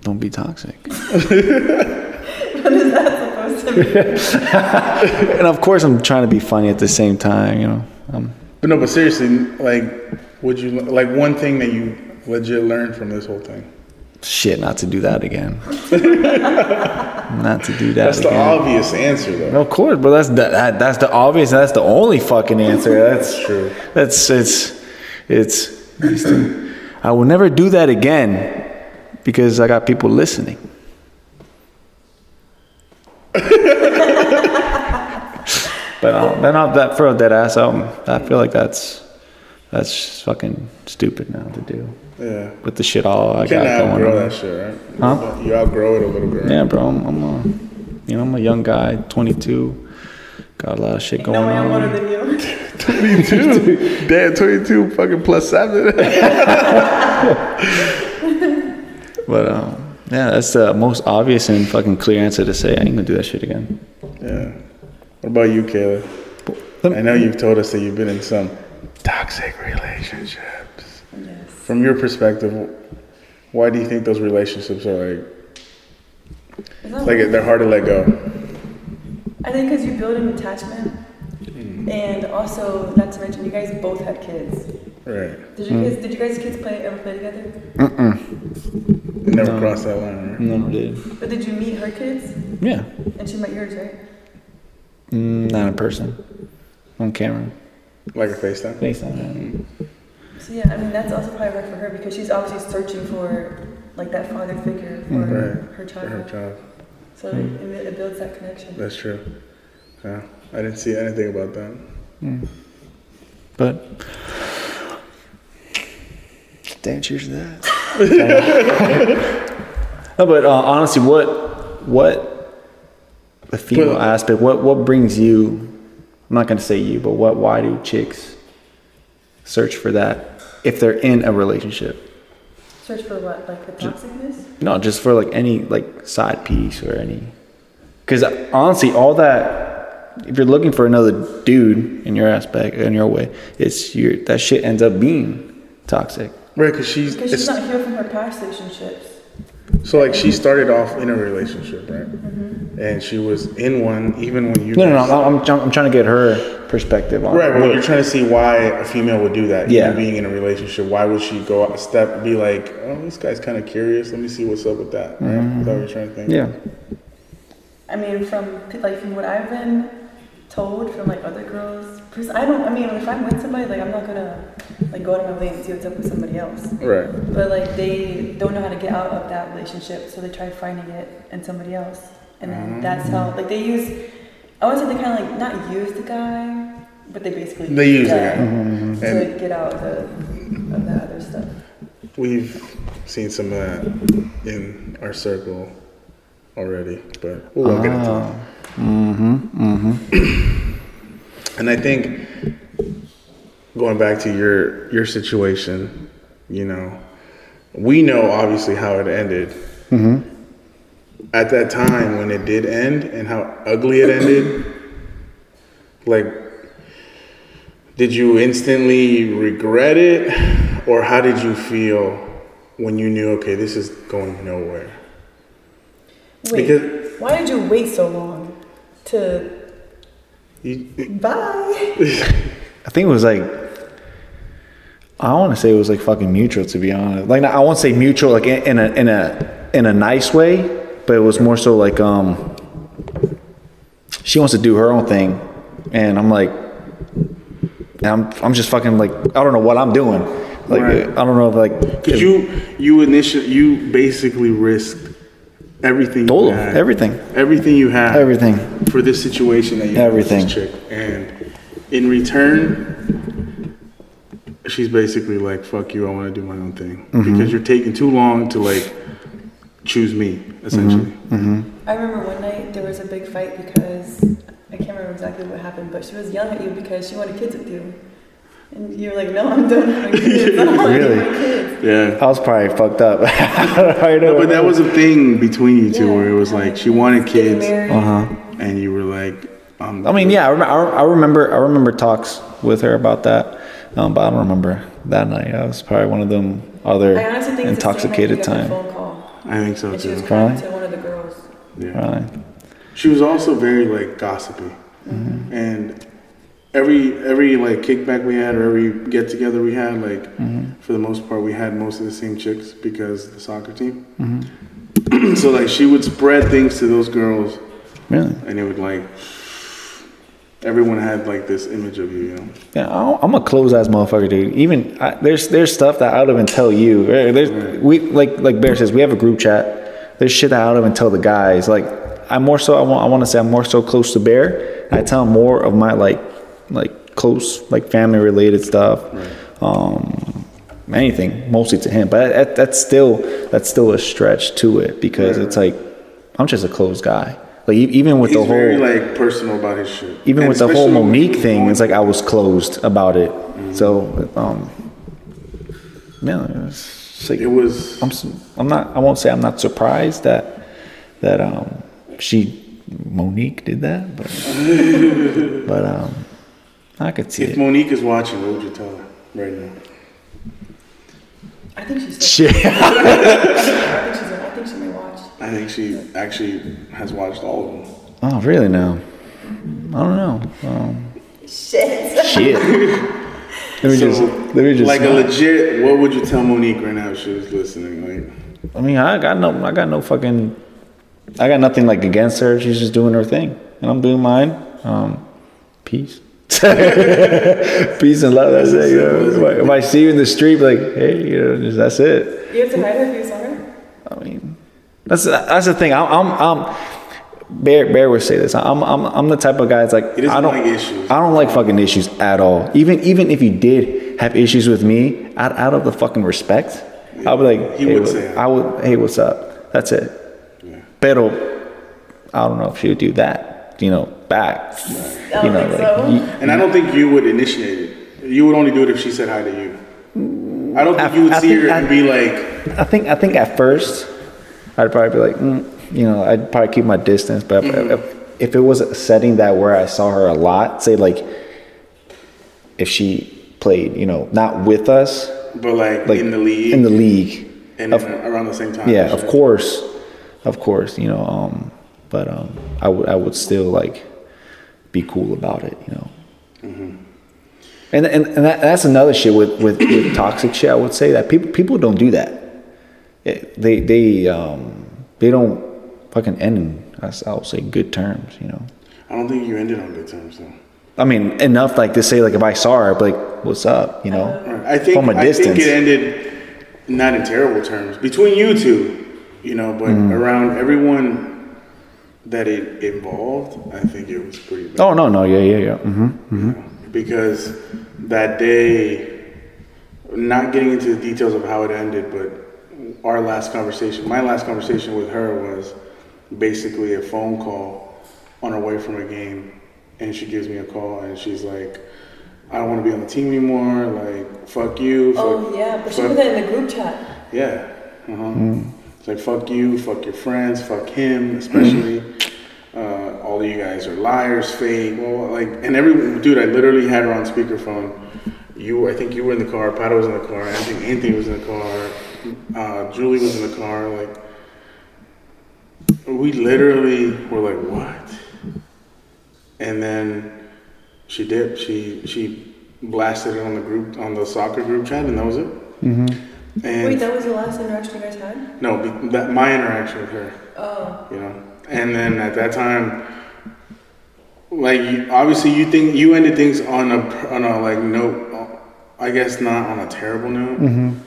[SPEAKER 1] Don't be toxic.
[SPEAKER 3] What is that supposed to mean?
[SPEAKER 1] and of course I'm trying to be funny at the same time, you know. Um,
[SPEAKER 2] But no, but seriously, like, would you like one thing that you legit learned from this whole thing?
[SPEAKER 1] Shit, not to do that again. not to do that
[SPEAKER 2] That's the obvious answer, though.
[SPEAKER 1] No, of course, but that's the, that, that's the obvious. That's the only fucking answer. That's
[SPEAKER 2] True.
[SPEAKER 1] That's it's it's. it's the- I will never do that again because I got people listening. but um, then I'll, that for a dead ass, um, I feel like that's that's fucking stupid now to do
[SPEAKER 2] Yeah.
[SPEAKER 1] with the shit all I
[SPEAKER 2] You can't
[SPEAKER 1] got going
[SPEAKER 2] outgrow
[SPEAKER 1] on.
[SPEAKER 2] that shit, right?
[SPEAKER 1] Huh?
[SPEAKER 2] You outgrow it a little bit. Right?
[SPEAKER 1] Yeah, bro. I'm, I'm a, you know, I'm a young guy, 22. Got a lot of shit going
[SPEAKER 3] No way I'm older
[SPEAKER 1] on.
[SPEAKER 3] than you.
[SPEAKER 2] 22. Damn, 22 fucking plus seven.
[SPEAKER 1] But um, yeah, that's the most obvious and fucking clear answer to say. I ain't gonna do that shit again.
[SPEAKER 2] yeah. What about you, Kayla? I know you've told us that you've been in some toxic relationships.
[SPEAKER 3] Yes.
[SPEAKER 2] From your perspective, why do you think those relationships are like like they're hard to let go?
[SPEAKER 3] I think because you build an attachment, mm. and also not to mention you guys both had kids.
[SPEAKER 2] Right.
[SPEAKER 3] Did you guys? Mm. Did you guys kids play ever play together?
[SPEAKER 2] You never crossed that line, right?
[SPEAKER 1] Never did.
[SPEAKER 3] But did you meet her kids?
[SPEAKER 1] Yeah,
[SPEAKER 3] And she met yours, right?
[SPEAKER 1] mm, not in person, on camera,
[SPEAKER 2] Like a FaceTime?
[SPEAKER 1] FaceTime. Mm.
[SPEAKER 3] So yeah, I mean that's also probably hard for her because she's obviously searching for like that father figure for mm-hmm.
[SPEAKER 2] Right.
[SPEAKER 3] her
[SPEAKER 2] For
[SPEAKER 3] child.
[SPEAKER 2] her child.
[SPEAKER 3] So hmm. it, it builds that connection.
[SPEAKER 2] That's true. Yeah. I didn't see anything about that. Hmm.
[SPEAKER 1] But damn, cheers to that. no, but uh, honestly, what what the female
[SPEAKER 2] But-
[SPEAKER 1] aspect? What what brings you? I'm not gonna say you, but what? Why do chicks search for that if they're in a relationship?
[SPEAKER 3] Search for what? Like the toxicness?
[SPEAKER 1] No, just for like any like side piece or any. Because honestly, all that if you're looking for another dude in your aspect in your way, it's your that shit ends up being toxic.
[SPEAKER 2] Right, because she's,
[SPEAKER 3] Because she's not here from her past relationships.
[SPEAKER 2] So like she started off in a relationship, right? Mm-hmm. And she was in one even when you
[SPEAKER 1] No, no, no. I'm, I'm, I'm trying to get her perspective on.
[SPEAKER 2] Right, well,
[SPEAKER 1] what-
[SPEAKER 2] you're trying to see why a female would do that.
[SPEAKER 1] Yeah.
[SPEAKER 2] Being in a relationship, why would she go out step, be like, oh, this guy's kind of curious. Let me see what's up with that. Right? Mm-hmm. Is that what you're trying to think?
[SPEAKER 1] yeah.
[SPEAKER 3] I mean, from like from what I've been told from like other girls, because I don't. I mean, if I'm with somebody, like I'm not gonna like go out of my way and see what's up with somebody else.
[SPEAKER 2] Right.
[SPEAKER 3] But like they don't know how to get out of that relationship, so they try finding it in somebody else, and then mm. that's how like they use. I would say they kind of like not use the guy, but they basically
[SPEAKER 2] They use the guy. Mm-hmm, mm-hmm.
[SPEAKER 3] to
[SPEAKER 2] And-
[SPEAKER 3] get out of the of that other stuff.
[SPEAKER 2] We've seen some of that in our circle already, but we won't get into ah. That. And I think going back to your your situation, you know, we know obviously how it ended. Mhm. At that time when it did end and how ugly it ended, like, did you instantly regret it, or how did you feel when you knew, okay, this is going nowhere?
[SPEAKER 3] Wait,
[SPEAKER 2] Because-
[SPEAKER 3] why did you wait so long to
[SPEAKER 2] You,
[SPEAKER 3] bye?
[SPEAKER 1] I think it was like. I want to say it was like fucking mutual, to be honest. Like I won't say mutual, like in in a in a in a nice way, but it was more so like um. She wants to do her own thing, and I'm like, and I'm I'm just fucking like I don't know what I'm doing. Like
[SPEAKER 2] Right.
[SPEAKER 1] I don't know if like
[SPEAKER 2] Cause you you initially you basically risked everything.
[SPEAKER 1] Todo,
[SPEAKER 2] you had,
[SPEAKER 1] everything.
[SPEAKER 2] Everything you have.
[SPEAKER 1] Everything.
[SPEAKER 2] For this situation that you have with
[SPEAKER 1] Everything.
[SPEAKER 2] this chick, and in return, she's basically like, "Fuck you, I want to do my own thing,"
[SPEAKER 1] Mm-hmm.
[SPEAKER 2] because you're taking too long to like choose me, essentially.
[SPEAKER 1] Mm-hmm.
[SPEAKER 3] I remember one night there was a big fight because I can't remember exactly what happened, but she was yelling at you because she wanted kids with you. And you were like, no, I'm done having kids. I don't want
[SPEAKER 1] Really?
[SPEAKER 3] any kids.
[SPEAKER 2] Yeah.
[SPEAKER 1] I was probably fucked up. I
[SPEAKER 2] No, but that was a thing between you two
[SPEAKER 3] Yeah.
[SPEAKER 2] where it was like she wanted kids.
[SPEAKER 1] Uh huh.
[SPEAKER 2] and you were like, um,
[SPEAKER 1] I mean, yeah, I, rem- I I remember. I remember talks with her about that, um, but I don't remember that night. I was probably one of them other
[SPEAKER 3] I honestly think it's the same night
[SPEAKER 1] intoxicated
[SPEAKER 3] the
[SPEAKER 1] time.
[SPEAKER 2] I think so
[SPEAKER 3] And she was
[SPEAKER 2] too.
[SPEAKER 3] crying
[SPEAKER 1] Probably.
[SPEAKER 3] to one of the girls.
[SPEAKER 2] Yeah.
[SPEAKER 1] Right.
[SPEAKER 2] She was also very like gossipy,
[SPEAKER 1] Mm-hmm.
[SPEAKER 2] and every every like kickback we had or every get together we had, like
[SPEAKER 1] Mm-hmm.
[SPEAKER 2] for the most part, we had most of the same chicks because the soccer team.
[SPEAKER 1] Mm-hmm.
[SPEAKER 2] so like she would spread things to those girls,
[SPEAKER 1] Really?
[SPEAKER 2] and it would like everyone had like this image of you, you know.
[SPEAKER 1] Yeah, I- I'm a close ass motherfucker, dude. Even I, there's there's stuff that I don't even tell you. There's we like like Bear says we have a group chat. There's shit that I don't even tell the guys. Like I'm more so I want I want to say I'm more so close to Bear. I tell more of my like like close like family related stuff. Um, anything mostly to him, but that, that's still that's still a stretch to it because it's like I'm just a closed guy. Like even with
[SPEAKER 2] He's
[SPEAKER 1] the whole
[SPEAKER 2] very like personal about his shit.
[SPEAKER 1] even
[SPEAKER 2] And
[SPEAKER 1] with the whole Monique thing, it's like I was closed about it. So, um, yeah, it's it's like
[SPEAKER 2] it was
[SPEAKER 1] I'm, I'm not. I won't say I'm not surprised that that um she Monique did that, but but um I could see
[SPEAKER 2] If
[SPEAKER 1] it.
[SPEAKER 2] Monique is watching, what would you tell her right now?
[SPEAKER 3] I think she's.
[SPEAKER 1] Shit.
[SPEAKER 3] I think she's. I think she may watch.
[SPEAKER 2] I think she actually has watched all of them.
[SPEAKER 1] Oh, really? Now, I don't know. Um,
[SPEAKER 3] Shit.
[SPEAKER 1] shit. let me
[SPEAKER 2] So,
[SPEAKER 1] just let me just
[SPEAKER 2] like a legit, what would you tell Monique right now if she was listening? Like,
[SPEAKER 1] I mean, I got no, I got no fucking, I got nothing like against her. She's just doing her thing, and I'm doing mine. Um, peace, peace and love. That's it. You know? if, I, see you in the street, like, hey, you know, just, that's it.
[SPEAKER 3] You have to hide if you saw her.
[SPEAKER 1] I mean, that's that's the thing. I'm, I'm, I'm Bear, Bear would say this. I'm, I'm, I'm the type of guy that's like, I don't
[SPEAKER 2] like issues.
[SPEAKER 1] I don't like fucking issues at all. Even, even if you did have issues with me, out, out of the fucking respect, I would be like,
[SPEAKER 2] He
[SPEAKER 1] hey,
[SPEAKER 2] would say.
[SPEAKER 1] I would, hey, what's up? That's it. Pero, I don't know if she would do that, you know, back.
[SPEAKER 3] I
[SPEAKER 1] You know, like,
[SPEAKER 3] so.
[SPEAKER 1] you-
[SPEAKER 2] and I don't think you would initiate it. You would only do it if she said hi to you. I don't think
[SPEAKER 1] I-
[SPEAKER 2] you would
[SPEAKER 1] I
[SPEAKER 2] see
[SPEAKER 1] think
[SPEAKER 2] her
[SPEAKER 1] I-
[SPEAKER 2] and be like,
[SPEAKER 1] I think I think at first I'd probably be like, mm, you know, I'd probably keep my distance. But if, if, if it was a setting that where I saw her a lot, say like if she played, you know, not with us,
[SPEAKER 2] but like,
[SPEAKER 1] like
[SPEAKER 2] in the league,
[SPEAKER 1] in the league,
[SPEAKER 2] and
[SPEAKER 1] of-
[SPEAKER 2] around the same time.
[SPEAKER 1] yeah, of course, of course, you know, um, but um, I would I would still like be cool about it, you know. And and, and that, that's another shit with, with, with toxic shit. I would say that people people don't do that. It- they they um they don't fucking end in I s- I would say good terms, you know.
[SPEAKER 2] I don't think you ended on good terms though.
[SPEAKER 1] I mean enough like to say like if I saw her, I'd be like, what's up, you know?
[SPEAKER 2] I think
[SPEAKER 1] From a
[SPEAKER 2] I think it ended not in terrible terms between you two, you know, but
[SPEAKER 1] Mm-hmm.
[SPEAKER 2] around everyone that it involved, I think it was pretty bad.
[SPEAKER 1] Oh no no yeah yeah yeah. hmm
[SPEAKER 2] because that day, not getting into the details of how it ended, but our last conversation, my last conversation with her was basically a phone call on her way from a game, and she gives me a call and she's like, "I don't want to be on the team anymore. Like, fuck you." Fuck,
[SPEAKER 3] Oh yeah, but she
[SPEAKER 2] fuck-
[SPEAKER 3] put that in the group chat.
[SPEAKER 2] yeah. Uh-huh. It's like fuck you, fuck your friends, fuck him, especially. Uh, all of you guys are liars, fake. Well, like, and every dude, I literally had her on speakerphone. You, I think you were in the car. Pato was in the car. I think Anthony was in the car. Uh, Julie was in the car. Like, we literally were like, what? And then she dipped. She she blasted it on the group on the soccer group chat, and that was it. Mm-hmm. And
[SPEAKER 3] Wait, that was the last interaction you guys had?
[SPEAKER 2] no, be- that my interaction with her,
[SPEAKER 3] Oh.
[SPEAKER 2] you know, and then at that time, like obviously you think you ended things on a on a like note, I guess not on a terrible note, mm-hmm.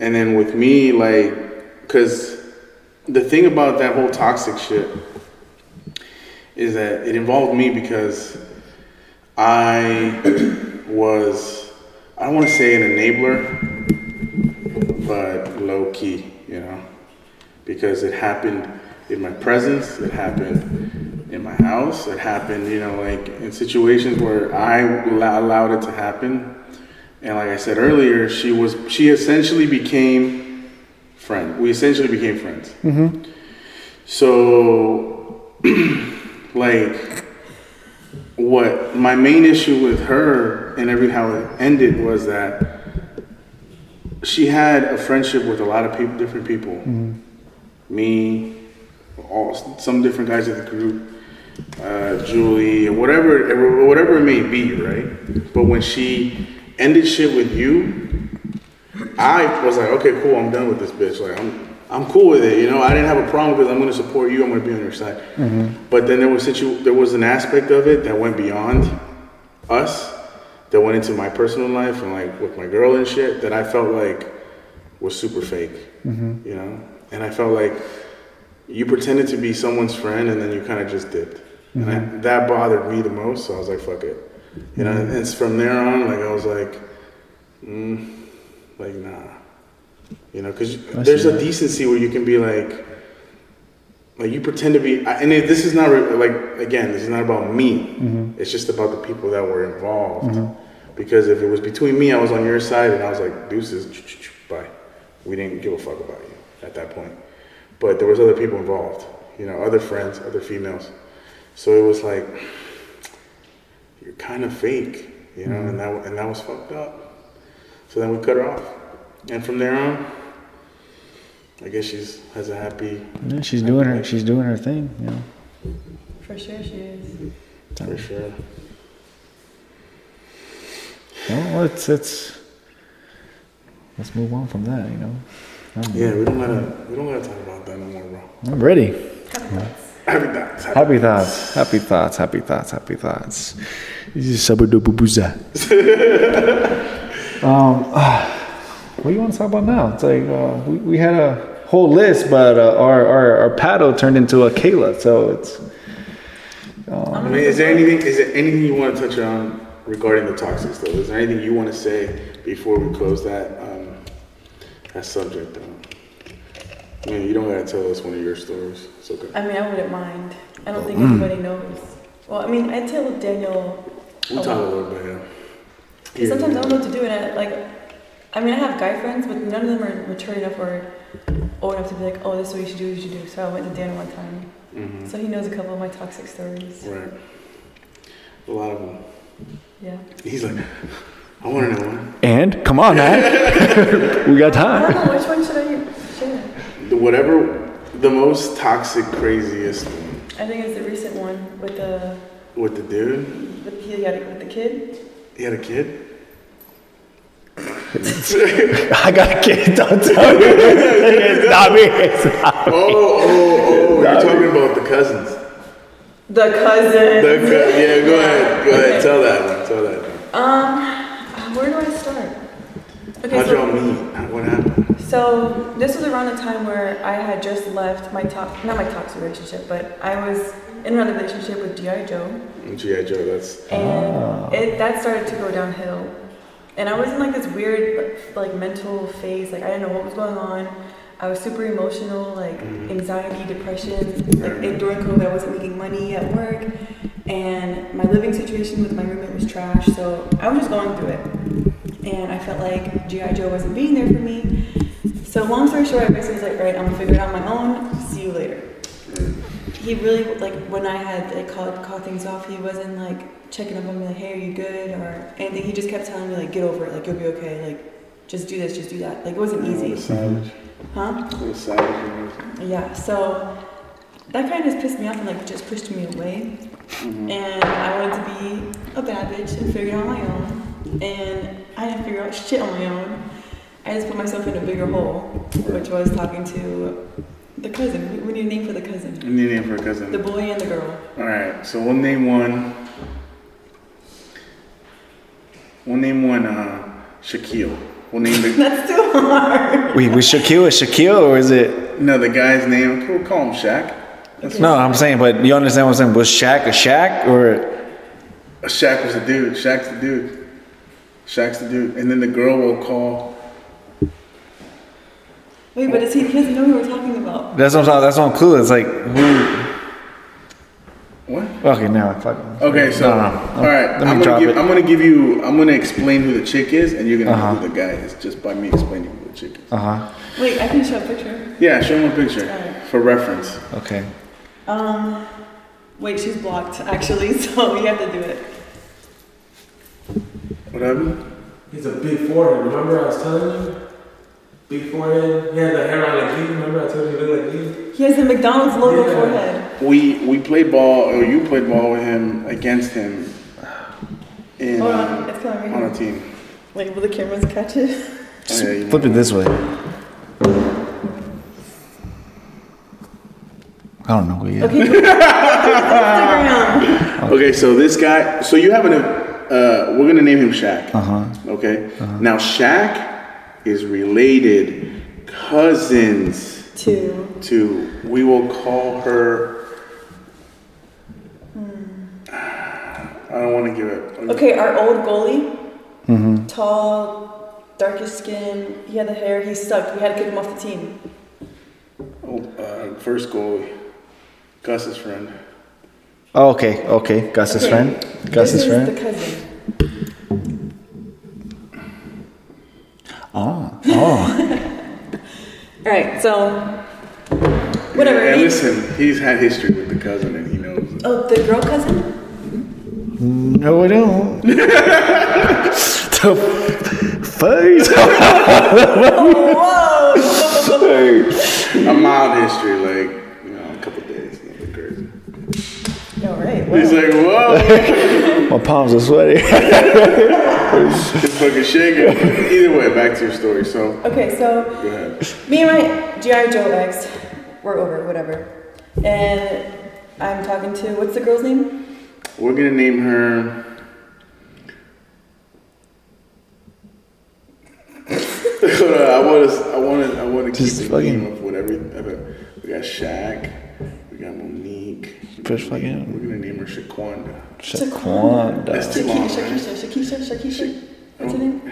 [SPEAKER 2] and then with me like, cause the thing about that whole toxic shit is that it involved me because I was I don't want to say an enabler, but low key, you know, because it happened in my presence, it happened in my house, it happened, you know, like in situations where I allowed it to happen. And like I said earlier, she was she essentially became friend. We essentially became friends. Mm-hmm. So, like, what my main issue with her and every how it ended was that she had a friendship with a lot of people, different people. Me, all some different guys in the group, uh, Julie, whatever, whatever it may be, right? But when she ended shit with you, I was like, okay, cool, I'm done with this bitch. Like, I'm, I'm cool with it. You know, I didn't have a problem because I'm going to support you. I'm going to be on your side. But then there was situ- there was an aspect of it that went beyond us, that went into my personal life and like with my girl and shit that I felt like was super fake. Mm-hmm. You know, and I felt like you pretended to be someone's friend and then you kind of just dipped, and I, mm-hmm. that bothered me the most. So I was like, fuck it. You know, mm-hmm. and it's from there on, like I was like, mm, like nah. You know, because there's a decency where you can be like, like you pretend to be, and this is not like again, this is not about me. Mm-hmm. It's just about the people that were involved. Mm-hmm. Because if it was between me, I was on your side, and I was like, deuces, bye. We didn't give a fuck about you at that point. But there was other people involved. You know, other friends, other females. So it was like, you're kind of fake. You know, mm-hmm. and that and that was fucked up. So then we cut her off, and from there on, I guess she's has a happy
[SPEAKER 1] Yeah, she's doing her. She's doing her thing. You know.
[SPEAKER 3] For sure she is.
[SPEAKER 2] for sure.
[SPEAKER 1] Well, let's let's let's move on from that. You know. I'm,
[SPEAKER 2] Yeah, we don't gotta we don't gotta talk about that no more, bro.
[SPEAKER 1] I'm ready.
[SPEAKER 3] Happy thoughts.
[SPEAKER 2] Happy thoughts.
[SPEAKER 1] Happy thoughts. Happy thoughts. Happy thoughts. Happy thoughts. This is Sabadobubuza. um, what do you want to talk about now? It's like uh, we, we had a whole list, but uh, our, our our paddle turned into a Kayla, so it's
[SPEAKER 2] I mean, is there anything is there anything you want to touch on regarding the toxic stuff? Is there anything you want to say before we close that um, that subject? Um, I mean, you don't gotta tell us one of your stories. It's okay.
[SPEAKER 3] I mean, I wouldn't mind. I don't think anybody knows. Well, I mean, I tell Daniel.
[SPEAKER 2] We'll talk a little bit. Yeah.
[SPEAKER 3] Because sometimes I don't know what to do, and I, like, I mean, I have guy friends, but none of them are mature enough or old enough to be like, oh, this is what you should do, you should do. So I went to Dan one time.
[SPEAKER 2] hmm
[SPEAKER 3] So he knows a couple of my toxic stories.
[SPEAKER 2] Right. A lot of them.
[SPEAKER 3] Yeah.
[SPEAKER 2] He's like, I want to know one.
[SPEAKER 1] and come on, man, we got
[SPEAKER 3] I
[SPEAKER 1] time.
[SPEAKER 3] don't know which one should I share.
[SPEAKER 2] The whatever the most toxic, craziest one
[SPEAKER 3] I think it's the recent one with the
[SPEAKER 2] with the dude.
[SPEAKER 3] with he had with the kid.
[SPEAKER 2] He had a kid.
[SPEAKER 1] I got a kid. Don't tell me. It's not me. It's not me.
[SPEAKER 2] Oh, oh, oh! You're talking about the cousins.
[SPEAKER 3] The cousins.
[SPEAKER 2] The co- yeah, go ahead. Go ahead. Tell that one. Tell that one.
[SPEAKER 3] Um, where do I start? Okay,
[SPEAKER 2] How'd
[SPEAKER 3] so
[SPEAKER 2] y'all meet? What happened?
[SPEAKER 3] So this was around the time where I had just left my top, not my toxic relationship, but I was in another relationship with GI Joe,
[SPEAKER 2] G.I. Joe, that's.
[SPEAKER 3] and it that started to go downhill. And I was in like this weird like mental phase, like I didn't know what was going on. I was super emotional, like mm-hmm. anxiety, depression. Like and during COVID, I wasn't making money at work, and my living situation with my roommate was trash. So I was just going through it, and I felt like GI Joe wasn't being there for me. So long story short, I basically was like, right, I'm gonna figure it out on my own. See you later. He really like when I had like called call things off, he wasn't like checking up on me like, hey, are you good or anything. He just kept telling me like, get over it, like you'll be okay, like just do this, just do that. Like it wasn't
[SPEAKER 2] little
[SPEAKER 3] easy,
[SPEAKER 2] savage.
[SPEAKER 3] huh?
[SPEAKER 2] Savage.
[SPEAKER 3] Yeah. So that kind of just pissed me off and like just pushed me away. Mm-hmm. And I wanted to be a bad bitch and figure it out on my own. And I didn't figure out shit on my own. I just put myself in a bigger hole, which was talking to the cousin. We- We need a name for the cousin.
[SPEAKER 2] I need a name for a cousin.
[SPEAKER 3] The boy and the girl.
[SPEAKER 2] All right, so we'll name one. We'll name one uh, Shaquille. We'll name the
[SPEAKER 3] That's too hard.
[SPEAKER 1] Wait, was Shaquille is Shaquille or is it?
[SPEAKER 2] no the guy's name. We'll call him Shaq.
[SPEAKER 1] No, I'm saying, but you understand what I'm saying? Was Shaq a Shaq or?
[SPEAKER 2] Shaq was the dude. Shaq's the dude. Shaq's the dude. And then the girl will call.
[SPEAKER 3] Wait, but is he, he doesn't know who we're talking about.
[SPEAKER 1] That's what I'm. That's what I'm clueless. Like who?
[SPEAKER 2] What?
[SPEAKER 1] Okay, now fuck.
[SPEAKER 2] Okay, so
[SPEAKER 1] No, no, no.
[SPEAKER 2] all right,
[SPEAKER 1] Let me
[SPEAKER 2] I'm gonna
[SPEAKER 1] drop
[SPEAKER 2] give
[SPEAKER 1] it.
[SPEAKER 2] I'm gonna give you I'm gonna explain who the chick is, and you're gonna know
[SPEAKER 1] Uh-huh.
[SPEAKER 2] who the guy is just by me explaining who the chick is.
[SPEAKER 1] Uh huh.
[SPEAKER 3] Wait, I can show a picture.
[SPEAKER 2] Yeah, show him a picture
[SPEAKER 3] Alright.
[SPEAKER 2] for reference.
[SPEAKER 1] Okay.
[SPEAKER 3] Um, wait, she's blocked actually, so we have to do it.
[SPEAKER 2] What happened?
[SPEAKER 4] He's a big forehead. Remember I was telling you? Big forehead. He had the hair on like you. Remember I told you he looked like you?
[SPEAKER 3] He has the McDonald's logo
[SPEAKER 4] Yeah.
[SPEAKER 3] forehead.
[SPEAKER 2] We we played ball, or you played ball with him against him in
[SPEAKER 3] Hold
[SPEAKER 2] uh,
[SPEAKER 3] on, it's coming right
[SPEAKER 2] on a team.
[SPEAKER 3] Wait, will the cameras catch it?
[SPEAKER 2] Oh, yeah, you
[SPEAKER 1] Flip it this way. I don't know who he is.
[SPEAKER 3] Okay, Instagram.
[SPEAKER 2] Okay, so this guy, so you have an, uh, we're gonna name him Shaq.
[SPEAKER 1] Uh huh.
[SPEAKER 2] Okay. Now Shaq is related cousins
[SPEAKER 3] to,
[SPEAKER 2] to. We will call her. I don't want to give it.
[SPEAKER 3] Okay, our old goalie, mm-hmm. tall, darkest skin. He had the hair. He sucked. We had to kick him off the team.
[SPEAKER 2] Oh, uh, first goalie, Gus's friend.
[SPEAKER 1] Oh, okay. Okay. Gus's
[SPEAKER 3] Okay,
[SPEAKER 1] friend. Gus's
[SPEAKER 3] this
[SPEAKER 1] friend.
[SPEAKER 3] is the cousin. Ah, ah.
[SPEAKER 1] Oh. Oh.
[SPEAKER 3] All right, so whatever.
[SPEAKER 2] And
[SPEAKER 3] he-
[SPEAKER 2] listen, he's had history with the cousin, and he knows. it.
[SPEAKER 3] oh, the girl cousin.
[SPEAKER 1] No, I don't. the face.
[SPEAKER 3] Whoa!
[SPEAKER 2] A mild history, like you know, a couple days, nothing crazy.
[SPEAKER 3] All right.
[SPEAKER 2] He's like, whoa,
[SPEAKER 1] My palms are sweaty.
[SPEAKER 2] it's fucking shaking. Either way, back to your story. So
[SPEAKER 3] Okay, so
[SPEAKER 2] go ahead.
[SPEAKER 3] me and my GI Joe ex, we're over, whatever. And I'm talking to what's the girl's name?
[SPEAKER 2] We're gonna name her. Hold on, I want to. I want to. I want to keep the
[SPEAKER 1] fucking-
[SPEAKER 2] theme of whatever. We got Shaq. We got Monique.
[SPEAKER 1] First fucking-
[SPEAKER 2] We're gonna name her Shaquanda.
[SPEAKER 1] Shaquanda.
[SPEAKER 2] That's too long.
[SPEAKER 3] Shakisha,
[SPEAKER 2] man.
[SPEAKER 3] Shakisha, Shakisha, Shakisha. What's her
[SPEAKER 2] Oh.
[SPEAKER 3] name?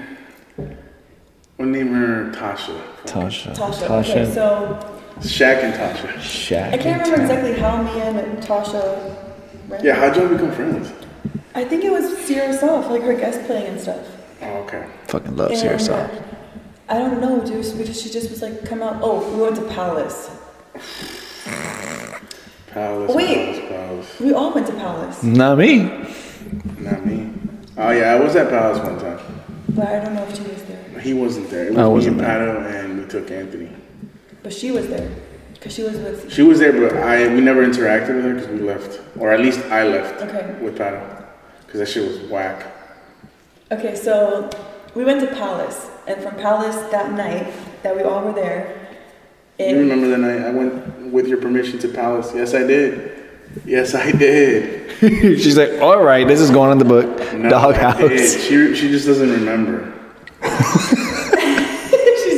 [SPEAKER 2] We'll name her Tasha.
[SPEAKER 1] Tasha.
[SPEAKER 3] Tasha. Okay, so
[SPEAKER 2] Shaq and Tasha.
[SPEAKER 1] Shaq.
[SPEAKER 3] I can't remember exactly how me and Tasha. Ran.
[SPEAKER 2] Yeah, how'd y'all become friends?
[SPEAKER 3] I think it was Sierra Soft, like her guest playing and stuff.
[SPEAKER 2] Oh, okay.
[SPEAKER 1] Fucking love
[SPEAKER 3] And,
[SPEAKER 1] Sierra
[SPEAKER 3] uh,
[SPEAKER 1] Soft.
[SPEAKER 3] I don't know, dude, because she just was like, come out. Oh, we went to Palace.
[SPEAKER 2] Palace.
[SPEAKER 3] Wait.
[SPEAKER 2] Palace, Palace.
[SPEAKER 3] We all went to Palace,
[SPEAKER 1] Not me.
[SPEAKER 2] Not me. Oh yeah, I was at Palace one time.
[SPEAKER 3] but I don't know if she was there.
[SPEAKER 2] He wasn't there. It was
[SPEAKER 1] I
[SPEAKER 2] me
[SPEAKER 1] wasn't
[SPEAKER 2] and. Pato, and we took Anthony.
[SPEAKER 3] But she was there, because she was with.
[SPEAKER 2] She was there, but I we never interacted with her because we left, or at least I left
[SPEAKER 3] Okay.
[SPEAKER 2] with Pato, because that shit was whack.
[SPEAKER 3] Okay, so we went to Palace, and from Palace that night that we all were there.
[SPEAKER 2] you remember the night I went with your permission to Palace? Yes, I did. Yes, I did.
[SPEAKER 1] She's like, all right, this is going in the book.
[SPEAKER 2] No, I
[SPEAKER 1] Doghouse.
[SPEAKER 2] She she just doesn't remember.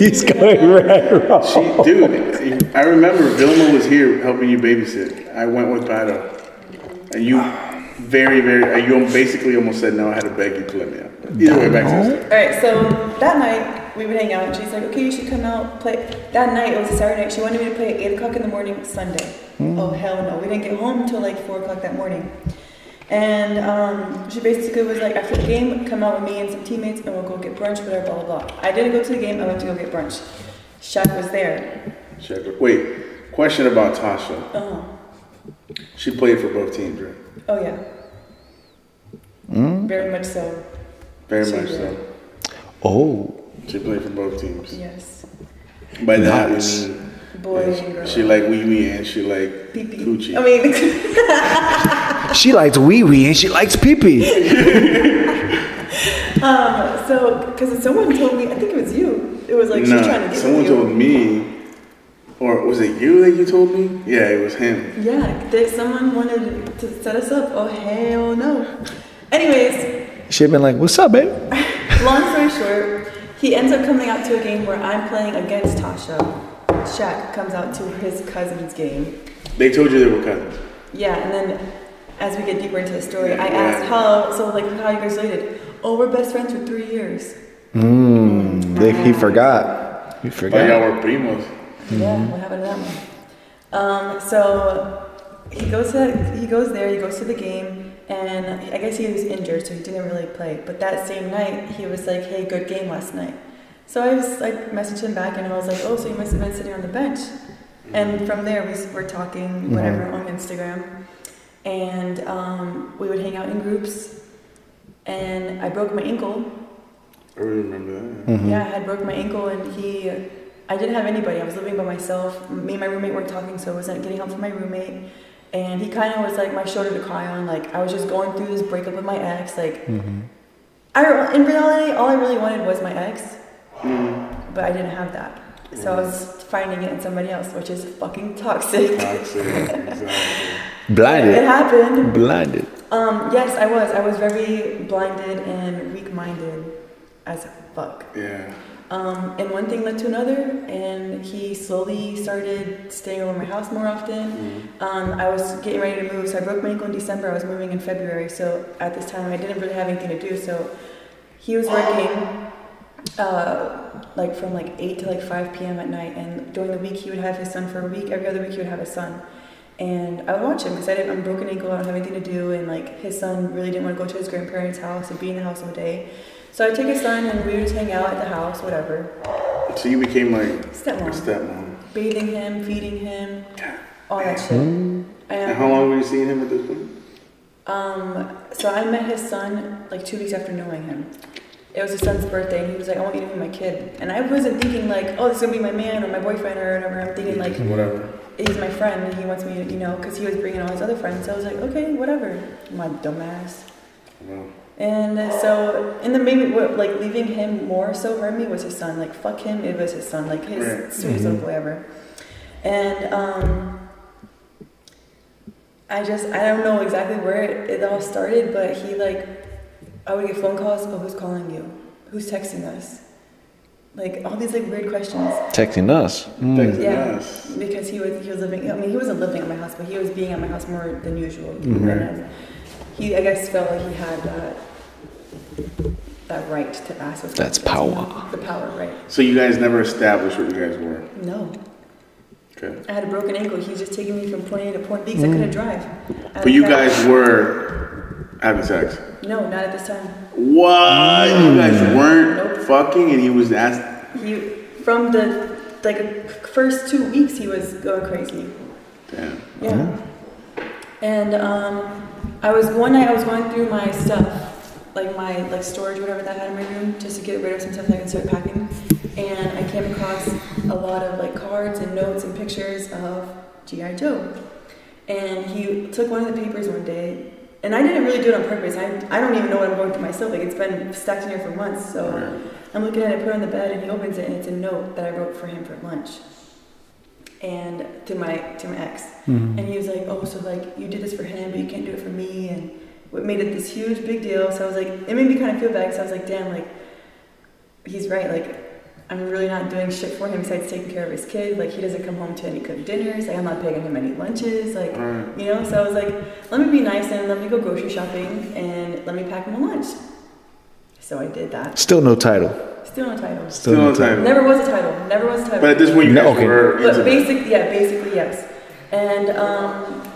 [SPEAKER 1] He's going right wrong.
[SPEAKER 2] She, dude, I remember Vilma was here helping you babysit. I went with Pato, and you very very uh, you basically almost said no. I had to beg you to let me out. Either way, back to
[SPEAKER 3] all right, so that night we would hang out, and she's like, "Okay, you should come out play." That night it was a Saturday night. She wanted me to play at eight o'clock in the morning Sunday. Hmm. Oh hell no, we didn't get home until like four o'clock that morning. And um, she basically was like, after the game, come out with me and some teammates, and we'll go get brunch, whatever, blah blah blah. I didn't go to the game. I went to go get brunch. Shaq was there.
[SPEAKER 2] Check it. Wait, question about Tasha.
[SPEAKER 3] Uh huh.
[SPEAKER 2] She played for both teams, right?
[SPEAKER 3] Oh yeah. Hmm. Very much so.
[SPEAKER 2] Very
[SPEAKER 3] She
[SPEAKER 2] much
[SPEAKER 3] did.
[SPEAKER 2] so.
[SPEAKER 1] Oh.
[SPEAKER 2] She played for both teams.
[SPEAKER 3] Yes.
[SPEAKER 2] By that
[SPEAKER 1] Nice.
[SPEAKER 2] we mean
[SPEAKER 3] Boy
[SPEAKER 2] like,
[SPEAKER 3] and girl.
[SPEAKER 2] she like wee wee and she like
[SPEAKER 3] Pee pee.
[SPEAKER 2] coochie.
[SPEAKER 3] I mean,
[SPEAKER 1] She likes wee wee and she likes pee pee.
[SPEAKER 3] um, so because someone told me, I think it was you. It was like she's trying to get
[SPEAKER 2] someone
[SPEAKER 3] with you.
[SPEAKER 2] told me, or was it you that you told me? Yeah, it was him.
[SPEAKER 3] Yeah, that someone wanted to set us up. Oh hell no. Anyways,
[SPEAKER 1] She'd been like, what's up, babe?
[SPEAKER 3] long story short, He ends up coming out to a game where I'm playing against Tasha. Shaq comes out to his cousin's game.
[SPEAKER 2] They told you they were cousins.
[SPEAKER 3] Yeah, and then as we get deeper into the story, I
[SPEAKER 2] Yeah.
[SPEAKER 3] asked how, so like how you guys related? Oh, we're best friends for three years.
[SPEAKER 1] Mm, they, he forgot. He
[SPEAKER 2] But
[SPEAKER 1] forgot.
[SPEAKER 2] y'all were primos.
[SPEAKER 3] Yeah, what happened to that one? Um, so he goes to he goes there. He goes to the game, and I guess he was injured, so he didn't really play. But that same night, he was like, "Hey, good game last night." So I was like, messaged him back, and I was like, "Oh, so you must have been sitting on the bench." And from there, we were talking whatever on Instagram, and um, we would hang out in groups. And I broke my ankle
[SPEAKER 2] I really remember that.
[SPEAKER 1] Mhm.
[SPEAKER 3] yeah, I had broke my ankle and he, I didn't have anybody. I was living by myself. Me and my roommate weren't talking, so I wasn't getting help from my roommate. And he kind of was like my shoulder to cry on. Like I was just going through this breakup with my ex. Like,
[SPEAKER 1] Mhm.
[SPEAKER 3] I in reality, all I really wanted was my ex,
[SPEAKER 2] Mm.
[SPEAKER 3] but I didn't have that. So I was finding it in somebody else, which is fucking toxic.
[SPEAKER 2] Toxic. exactly.
[SPEAKER 3] It happened.
[SPEAKER 1] Blinded.
[SPEAKER 3] Um, yes, I was. I was very blinded and weak-minded as fuck.
[SPEAKER 2] Yeah.
[SPEAKER 3] Um, and one thing led to another, and he slowly started staying over my house more often.
[SPEAKER 2] Mm.
[SPEAKER 3] Um, I was getting ready to move, so I broke my ankle in December. I was moving in February, so at this time I didn't really have anything to do. So he was working uh, like from like 8 to like 5 p.m. at night, and during the week he would have his son for a week. Every other week he would have his son. And I would watch him because I didn't, I'm broken ankle, I don't have anything to do, and like his son really didn't want to go to his grandparents' house and be in the house all day. So I'd take his son and we would just hang out at the house, whatever.
[SPEAKER 2] So you became like a
[SPEAKER 3] Stepmom.
[SPEAKER 2] stepmom.
[SPEAKER 3] Bathing him, feeding him, all that shit.
[SPEAKER 1] Mm.
[SPEAKER 2] And how long were you seeing him at this point?
[SPEAKER 3] Um, so I met his son like two weeks after knowing him. It was his son's birthday, and he was like, "I want you to be my kid." And I wasn't thinking like, "Oh, this is gonna be my man or my boyfriend or whatever." I'm thinking like,
[SPEAKER 2] Whatever.
[SPEAKER 3] "He's my friend, and he wants me to, you know," because he was bringing all his other friends. So I was like, "Okay, whatever." My dumbass.
[SPEAKER 2] Well,
[SPEAKER 3] And so, and then maybe what like leaving him more so hurt me was his son. Like fuck him, it was his son. Like his
[SPEAKER 2] Right.
[SPEAKER 3] sweetest little boy ever. And um, I just I don't know exactly where it, it all started, but he like I would get phone calls. Oh, who's calling you? Who's texting us? Like all these like weird questions.
[SPEAKER 1] Texting us. Mm.
[SPEAKER 2] Texting
[SPEAKER 3] Yeah,
[SPEAKER 2] us.
[SPEAKER 3] because he was he was living. I mean, he wasn't living at my house, but he was being at my house more than usual.
[SPEAKER 1] Mhm.
[SPEAKER 3] And he, I guess, felt like he had that that right to ask us.
[SPEAKER 1] That's power.
[SPEAKER 3] The power, right?
[SPEAKER 2] So you guys never established what you guys were.
[SPEAKER 3] No,
[SPEAKER 2] Okay.
[SPEAKER 3] I had a broken ankle. He was just taking me from point A to point B because I couldn't drive.
[SPEAKER 2] But you guys were having sex.
[SPEAKER 3] No, not at this time.
[SPEAKER 2] What? You guys weren't
[SPEAKER 3] Nope.
[SPEAKER 2] fucking, and he was asked.
[SPEAKER 3] He from the like first two weeks he was going crazy.
[SPEAKER 2] Damn.
[SPEAKER 3] Yeah. And um, I was one night I was going through my stuff, like my like storage, whatever that I had in my room, just to get rid of some stuff so I can start packing. And I came across a lot of like cards and notes and pictures of GI Joe. And he took one of the papers one day, and I didn't really do it on purpose. I, I don't even know what I'm going through myself. Like it's been stacked in here for months. So I'm looking at it, put it on the bed, and he opens it, and it's a note that I wrote for him for lunch. And to my to my ex.
[SPEAKER 1] Mm-hmm.
[SPEAKER 3] And he was like, oh, so like you did this for him, but you can't do it for me, and what made it this huge big deal. So I was like, it made me kind of feel bad, So I was like, damn, like he's right, like I'm really not doing shit for him besides taking care of his kid. Like he doesn't come home to any cooked dinners. Like I'm not paying him any lunches. Like
[SPEAKER 2] Alright.
[SPEAKER 3] you know. So I was like, let me be nice and let me go grocery shopping and let me pack him a lunch. So I did that.
[SPEAKER 1] Still no title.
[SPEAKER 3] Still no title.
[SPEAKER 1] Still,
[SPEAKER 2] Still
[SPEAKER 1] no
[SPEAKER 2] no
[SPEAKER 1] title.
[SPEAKER 2] title.
[SPEAKER 3] Never was a title. Never was a title.
[SPEAKER 2] But at this point, you
[SPEAKER 1] No,
[SPEAKER 2] guys
[SPEAKER 1] okay.
[SPEAKER 2] were
[SPEAKER 3] But
[SPEAKER 2] that.
[SPEAKER 3] basic, yeah, basically yes. And um,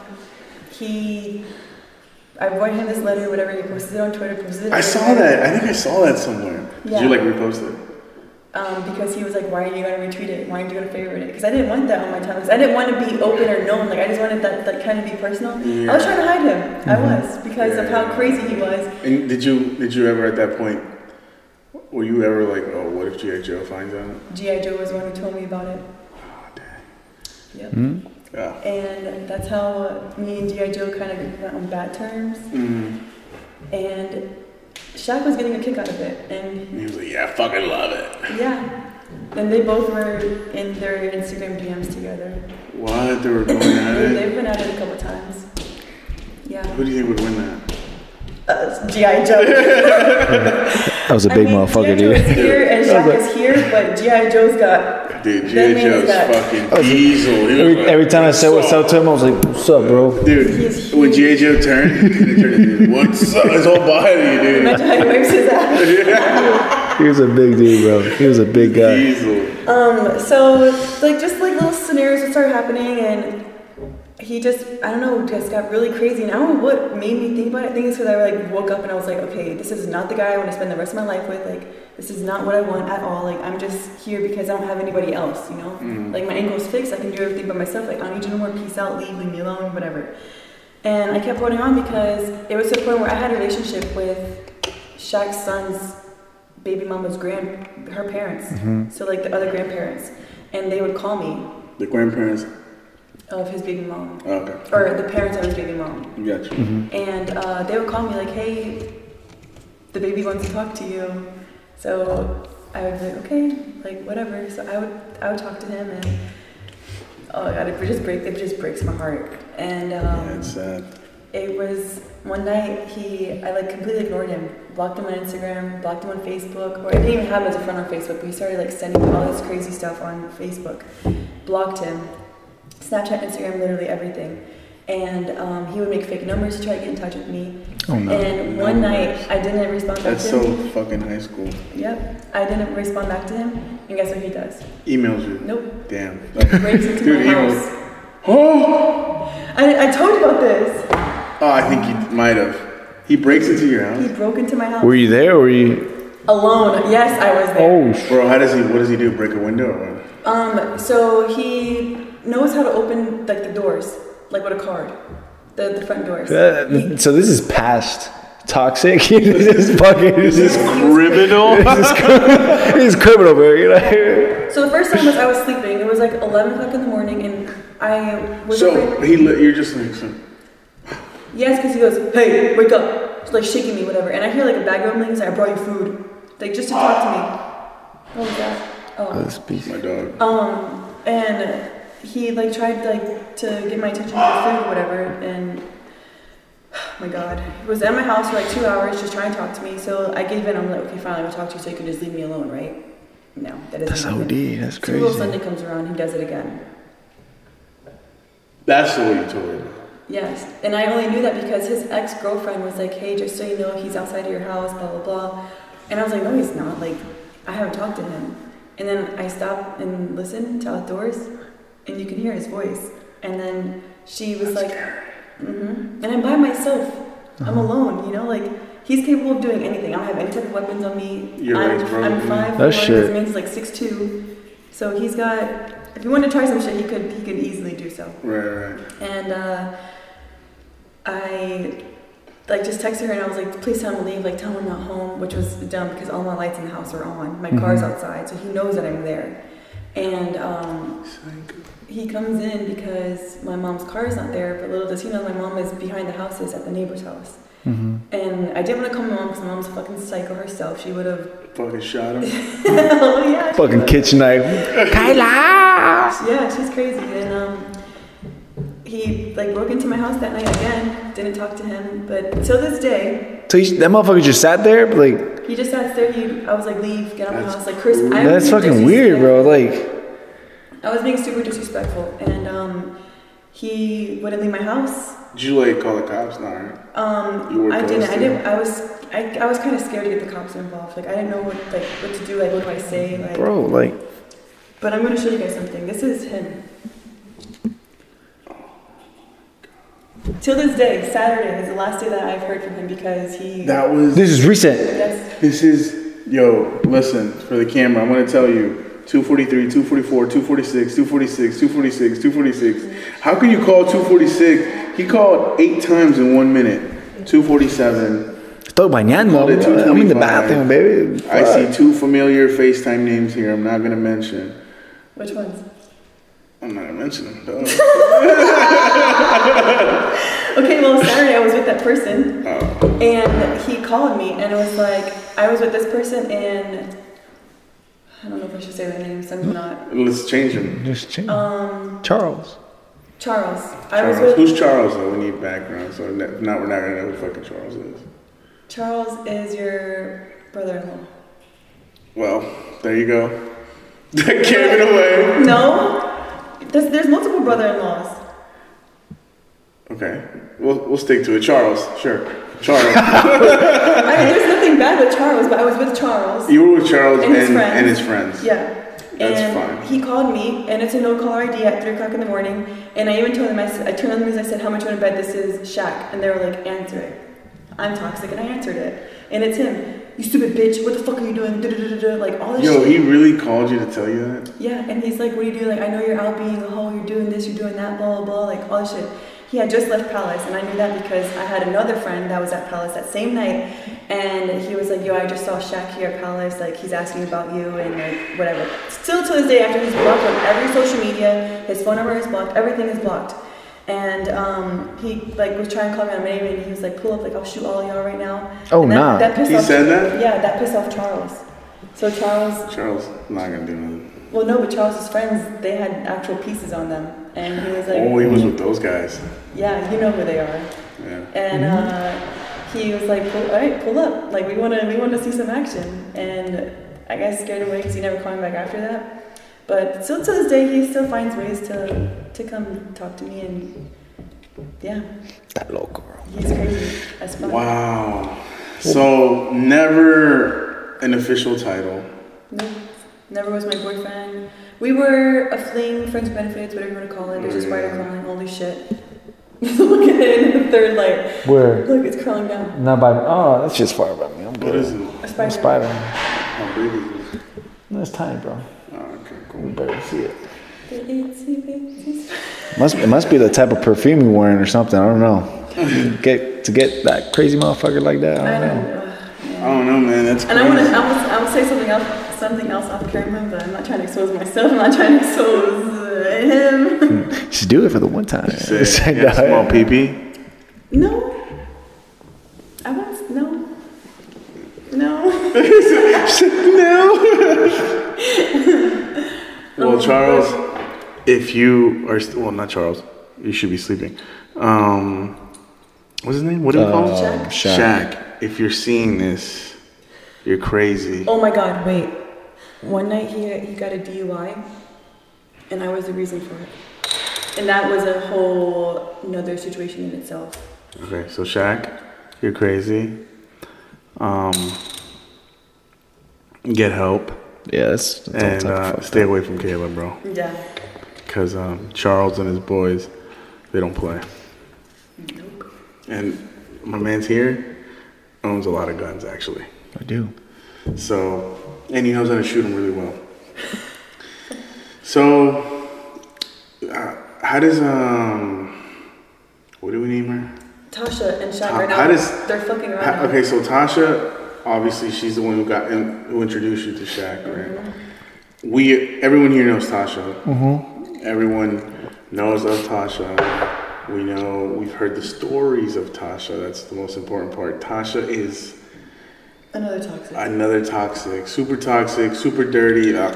[SPEAKER 3] he, I wrote him this letter, whatever. He posted it on Twitter. Posted it.
[SPEAKER 2] I saw that. I think I saw that somewhere. Did you like repost it?
[SPEAKER 3] Um, because he was like, "Why are you gonna retweet it? Why aren't you gonna favorite it?" Because I didn't want that on my timelines. I didn't want to be open or known. Like I just wanted that, that kind of be personal. I was trying to hide him. I was because of how crazy he was.
[SPEAKER 2] And did you did you ever at that point? Were you ever like, oh, what if GI Joe finds out?
[SPEAKER 3] GI Joe was the one who told me about it.
[SPEAKER 2] Oh, dang.
[SPEAKER 3] Yep.
[SPEAKER 1] Mm?
[SPEAKER 2] Yeah.
[SPEAKER 3] And that's how me and GI Joe kind of got on bad terms.
[SPEAKER 2] Mm.
[SPEAKER 3] And Shaq was getting a kick out of it, and
[SPEAKER 2] And he was like, yeah, I fucking love it.
[SPEAKER 3] Yeah. And they both were in their Instagram DMs together.
[SPEAKER 2] What? They were going at it?
[SPEAKER 3] they've been at it a couple times. Yeah.
[SPEAKER 2] Who do you think would win that?
[SPEAKER 3] uh, GI Joe.
[SPEAKER 1] That was a big
[SPEAKER 3] I mean,
[SPEAKER 1] motherfucker,
[SPEAKER 3] G.I. Joe is
[SPEAKER 1] dude.
[SPEAKER 3] here and Shaq is here, but GI Joe's got.
[SPEAKER 2] Dude,
[SPEAKER 3] that
[SPEAKER 2] G.I. Joe's
[SPEAKER 3] is got-
[SPEAKER 2] fucking diesel. He was
[SPEAKER 1] Every,
[SPEAKER 2] like,
[SPEAKER 1] every time I said what's up to him, I was like, "What's up, bro?"
[SPEAKER 2] Dude, when G.I. Joe turned, he turned into, what's up? His whole body, dude.
[SPEAKER 3] Imagine how he wipes his ass.
[SPEAKER 1] He was a big dude, bro. He was a big guy.
[SPEAKER 2] Diesel.
[SPEAKER 3] Um, so like just like little scenarios would start happening and he just I don't know just got really crazy and I don't know what made me think about it. I think it's because I like woke up and I was like, okay, this is not the guy I want to spend the rest of my life with. Like this is not what I want at all. Like I'm just here because I don't have anybody else. You know, like my ankle's fixed. I can do everything by myself. Like I don't need you no more. Peace out. Leave. Leave me alone. Whatever. And I kept holding on because it was to the point where I had a relationship with Shaq's son's baby mama's grand, her parents. So like the other grandparents, and they would call me
[SPEAKER 2] The grandparents.
[SPEAKER 3] of his baby mom,
[SPEAKER 2] Oh, okay.
[SPEAKER 3] or the parents of his baby mom,
[SPEAKER 2] Gotcha.
[SPEAKER 3] and uh, they would call me like, "Hey, the baby wants to talk to you." So I would be like, "Okay, like whatever." So I would I would talk to him, and oh god, it just break it just breaks my heart. And um,
[SPEAKER 2] Yeah, it's sad.
[SPEAKER 3] it was one night he I like completely ignored him, blocked him on Instagram, blocked him on Facebook, or I didn't even have him as a friend on Facebook, but he started like sending me all this crazy stuff on Facebook. Blocked him. Snapchat, Instagram, literally everything. And um, he would make fake numbers to try to get in touch with me.
[SPEAKER 1] Oh no.
[SPEAKER 3] And one night I didn't respond back
[SPEAKER 2] That's
[SPEAKER 3] to
[SPEAKER 2] so fucking high school.
[SPEAKER 3] Yep. I didn't respond back to him. And guess what he does?
[SPEAKER 2] Emails you.
[SPEAKER 3] Nope.
[SPEAKER 2] Damn.
[SPEAKER 3] Breaks into
[SPEAKER 2] Dude,
[SPEAKER 3] my
[SPEAKER 2] emails.
[SPEAKER 3] house.
[SPEAKER 2] Oh!
[SPEAKER 3] I, I told you about this.
[SPEAKER 2] Oh, I think he might have. He breaks into your house?
[SPEAKER 3] He broke into my house.
[SPEAKER 1] Were you there? Or were you?
[SPEAKER 3] Alone. Yes, I was there.
[SPEAKER 1] Oh, sh-
[SPEAKER 2] Bro, how does he, what does he do? Break a window or?
[SPEAKER 3] Um, so he knows how to open like the doors, like with a card, the, the front doors.
[SPEAKER 1] Uh, so this is past toxic. this is fucking. This is
[SPEAKER 2] Criminal?
[SPEAKER 1] this is criminal, bro. You know?
[SPEAKER 3] So the first time was I was sleeping. It was like 11 o'clock in the morning, and I was
[SPEAKER 2] so
[SPEAKER 3] afraid-
[SPEAKER 2] he, li- you're just like, so,
[SPEAKER 3] yes, because he goes, "Hey, wake up!" Just like shaking me, whatever. And I hear like a bag rumbling. He's like, "I brought you food," like just to talk to me. What was that? Oh.
[SPEAKER 1] This piece.
[SPEAKER 2] my dog.
[SPEAKER 3] Um, and he like tried like to get my attention for food or whatever, and oh my God, he was at my house for like two hours just trying to talk to me. So I gave in. I'm like, okay, fine, I'll talk to you, so you can just leave me alone, right? No, that doesn't.
[SPEAKER 1] That's
[SPEAKER 3] happen.
[SPEAKER 1] OD. That's
[SPEAKER 3] Super Bowl
[SPEAKER 1] crazy.
[SPEAKER 3] Sunday comes around, he does it again.
[SPEAKER 2] That's the way you told him.
[SPEAKER 3] Yes, and I only knew that because his ex girlfriend was like, "Hey, just so you know, he's outside of your house, blah blah blah," and I was like, "No, he's not. Like, I haven't talked to him." And then I stopped and listened to outdoors, and you can hear his voice. And then she was like, mm-hmm. "And I'm by myself. I'm alone. You know, like." He's capable of doing anything. I don't have any type of weapons on me.
[SPEAKER 2] Your
[SPEAKER 3] I'm,
[SPEAKER 2] legs broke,
[SPEAKER 3] I'm five.
[SPEAKER 1] That's
[SPEAKER 3] four,
[SPEAKER 1] shit.
[SPEAKER 3] This man's like six two, so he's got. If he wanted to try some shit, he could. He could easily do so.
[SPEAKER 2] Right, right.
[SPEAKER 3] And uh, I like just texted her and I was like, please tell him to leave, like tell him I'm not home, which was dumb because all my lights in the house are on. My car's outside, so he knows that I'm there. And um, he comes in because my mom's car is not there, but little does he know my mom is behind the houses at the neighbor's house. And I didn't want to call my mom because my mom's a fucking psycho herself. She would have,
[SPEAKER 2] Fucking shot him.
[SPEAKER 3] oh yeah,
[SPEAKER 1] Fucking
[SPEAKER 3] would've.
[SPEAKER 1] kitchen knife. Kyla.
[SPEAKER 3] Yeah, she's crazy. And um, he like broke into my house that night again. Didn't talk to him, but till this day,
[SPEAKER 1] So you, that motherfucker just sat there, like
[SPEAKER 3] he just sat there. He, I was like, leave, get out of my house. Like, Chris, I
[SPEAKER 1] that's fucking weird, bro. Like
[SPEAKER 3] I was being super disrespectful, and um, he wouldn't leave my house.
[SPEAKER 2] Did you like call the cops? Nah, right?
[SPEAKER 3] Um,
[SPEAKER 2] were
[SPEAKER 3] I didn't. I didn't. I was. I, I was kind of scared to get the cops involved. Like, I didn't know what like what to do. Like, what do I say? Like,
[SPEAKER 1] bro, like
[SPEAKER 3] but I'm gonna show you guys something. This is him. Till this day, Saturday is the last day that I've heard from him because he.
[SPEAKER 2] That was.
[SPEAKER 1] this is recent.
[SPEAKER 3] yes.
[SPEAKER 2] This is, yo, listen, for the camera, I'm gonna tell you 243, 244, 246, 246, 246, 246. How can you call 246? He called eight times in one minute. 247.
[SPEAKER 1] Estoy bañando.
[SPEAKER 2] Called
[SPEAKER 1] I'm in the bathroom, baby.
[SPEAKER 2] I see two familiar FaceTime names here. I'm not gonna mention.
[SPEAKER 3] Which ones?
[SPEAKER 2] I'm not gonna mention them. Duh.
[SPEAKER 3] Okay, well, Saturday I was with that person,
[SPEAKER 2] Oh.
[SPEAKER 3] and he called me, and it was like I was with this person, and I don't know if I should say their names. I'm not.
[SPEAKER 2] Let's change them.
[SPEAKER 1] Just change.
[SPEAKER 3] Um,
[SPEAKER 1] Charles.
[SPEAKER 3] Charles. I was
[SPEAKER 2] Charles.
[SPEAKER 3] with.
[SPEAKER 2] Who's Charles though? We need background. So now we're not gonna know who fucking Charles is.
[SPEAKER 3] Charles is your brother-in-law.
[SPEAKER 2] Well, there you go. Gave it away.
[SPEAKER 3] No, there's, there's multiple brother-in-laws.
[SPEAKER 2] Okay, we'll we'll stick to it. Charles, sure. Charles.
[SPEAKER 3] I mean, there's nothing bad with Charles, but I was with Charles.
[SPEAKER 2] you were with Charles
[SPEAKER 3] And
[SPEAKER 2] and,
[SPEAKER 3] his friends.
[SPEAKER 2] and his friends.
[SPEAKER 3] Yeah.
[SPEAKER 2] That's
[SPEAKER 3] and
[SPEAKER 2] fine.
[SPEAKER 3] he called me, and it's a no caller ID at 3 o'clock in the morning. And I even told him, I, said, I turned on the news, I said, How much you want to bet this is Shaq? And they were like, Answer it. I'm toxic, and I answered it. And it's him. You stupid bitch, what the fuck are you doing? Da-da-da-da-da. Like all this
[SPEAKER 2] Yo,
[SPEAKER 3] shit.
[SPEAKER 2] he really called you to tell you that?
[SPEAKER 3] Yeah, and he's like, What are you doing? Like, I know you're out being a hoe, you're doing this, you're doing that, blah, blah, blah, like all this shit. He had just left Palace, and I knew that because I had another friend that was at Palace that same night, and he was like, Yo, I just saw Shaq here at Palace, like, he's asking about you, and like, whatever. Still to this day, after he's blocked on every social media, his phone number is blocked, everything is blocked. And um, he like was trying to call me on my name, and he was like, "Pull up, like I'll shoot all of y'all right now."
[SPEAKER 1] Oh,
[SPEAKER 3] and that,
[SPEAKER 1] nah.
[SPEAKER 3] That pissed
[SPEAKER 2] He
[SPEAKER 3] off,
[SPEAKER 2] said that?
[SPEAKER 3] Yeah, that pissed off Charles. So Charles
[SPEAKER 2] Charles, not gonna do nothing.
[SPEAKER 3] Well, no, but Charles's friends, they had actual pieces on them. And he was like,
[SPEAKER 2] Oh, he was with those guys.
[SPEAKER 3] yeah, you know who they are.
[SPEAKER 2] Yeah.
[SPEAKER 3] And uh, he was like, pull, all right, pull up. Like, we want to we wanna see some action. And I got scared away because he never called me back after that. But still to this day, he still finds ways to, to come talk to me. And yeah,
[SPEAKER 1] That local, bro.
[SPEAKER 3] he's crazy. That's fun.
[SPEAKER 2] Wow. So never an official title.
[SPEAKER 3] No, never was my boyfriend. We were a fling, friends with benefits, whatever you want to call it. There's a spider
[SPEAKER 2] Yeah.
[SPEAKER 3] crawling. Holy shit. Look at it in the third light.
[SPEAKER 1] Where?
[SPEAKER 3] Look, it's crawling down.
[SPEAKER 1] Not by. me. Oh, that's just far by me. I'm
[SPEAKER 2] What
[SPEAKER 1] good.
[SPEAKER 2] is it?
[SPEAKER 3] A spider.
[SPEAKER 1] Spider.
[SPEAKER 2] How big is it?
[SPEAKER 1] No, it's tiny, bro.
[SPEAKER 2] Oh, okay,
[SPEAKER 1] We
[SPEAKER 2] cool.
[SPEAKER 1] barely see it.
[SPEAKER 3] The itsy bitsy spider.
[SPEAKER 1] Must it must be the type of perfume you're wearing or something. I don't know. Get to get that crazy motherfucker like that. I
[SPEAKER 3] I
[SPEAKER 1] don't know.
[SPEAKER 3] don't know.
[SPEAKER 2] I don't know, man. That's
[SPEAKER 3] And I want to,
[SPEAKER 2] crazy.
[SPEAKER 3] I will, I will say something else, something else off camera, but I'm not trying to expose myself. I'm not trying to expose uh, him.
[SPEAKER 1] Just do it for the one time.
[SPEAKER 2] Say,
[SPEAKER 1] Say
[SPEAKER 2] yeah,
[SPEAKER 1] that.
[SPEAKER 2] small peepee.
[SPEAKER 3] No. I want no. No. no.
[SPEAKER 2] Well, Charles, if you are st- well, not Charles. You should be sleeping. Um, what's his name? What do you call him?
[SPEAKER 1] Um, Shaq.
[SPEAKER 2] Shaq. If you're seeing this, you're crazy.
[SPEAKER 3] Oh my God! Wait. One night he he got a DUI, and I was the reason for it. And that was a whole another situation in itself.
[SPEAKER 2] Okay, so Shaq, you're crazy. Um, get help
[SPEAKER 1] Yeah, that's, that's all
[SPEAKER 2] and uh, stay away from Caleb, bro.
[SPEAKER 3] Yeah.
[SPEAKER 2] Because um, Charles and his boys, they don't play. Nope. And my man's here owns a lot of guns, actually.
[SPEAKER 1] I do.
[SPEAKER 2] So, and he knows how to shoot them really well. So, uh, how does um, what do we name her?
[SPEAKER 3] Tasha and Shaq
[SPEAKER 2] How-
[SPEAKER 3] right now,
[SPEAKER 2] how does-
[SPEAKER 3] they're fucking around.
[SPEAKER 2] How, okay, so Tasha, obviously, she's the one who got in, who introduced you to Shaq, right? We everyone here knows Tasha. Everyone knows of Tasha. We know we've heard the stories of Tasha. That's the most important part. Tasha is
[SPEAKER 3] Another toxic.
[SPEAKER 2] another toxic, super toxic, super dirty. Uh,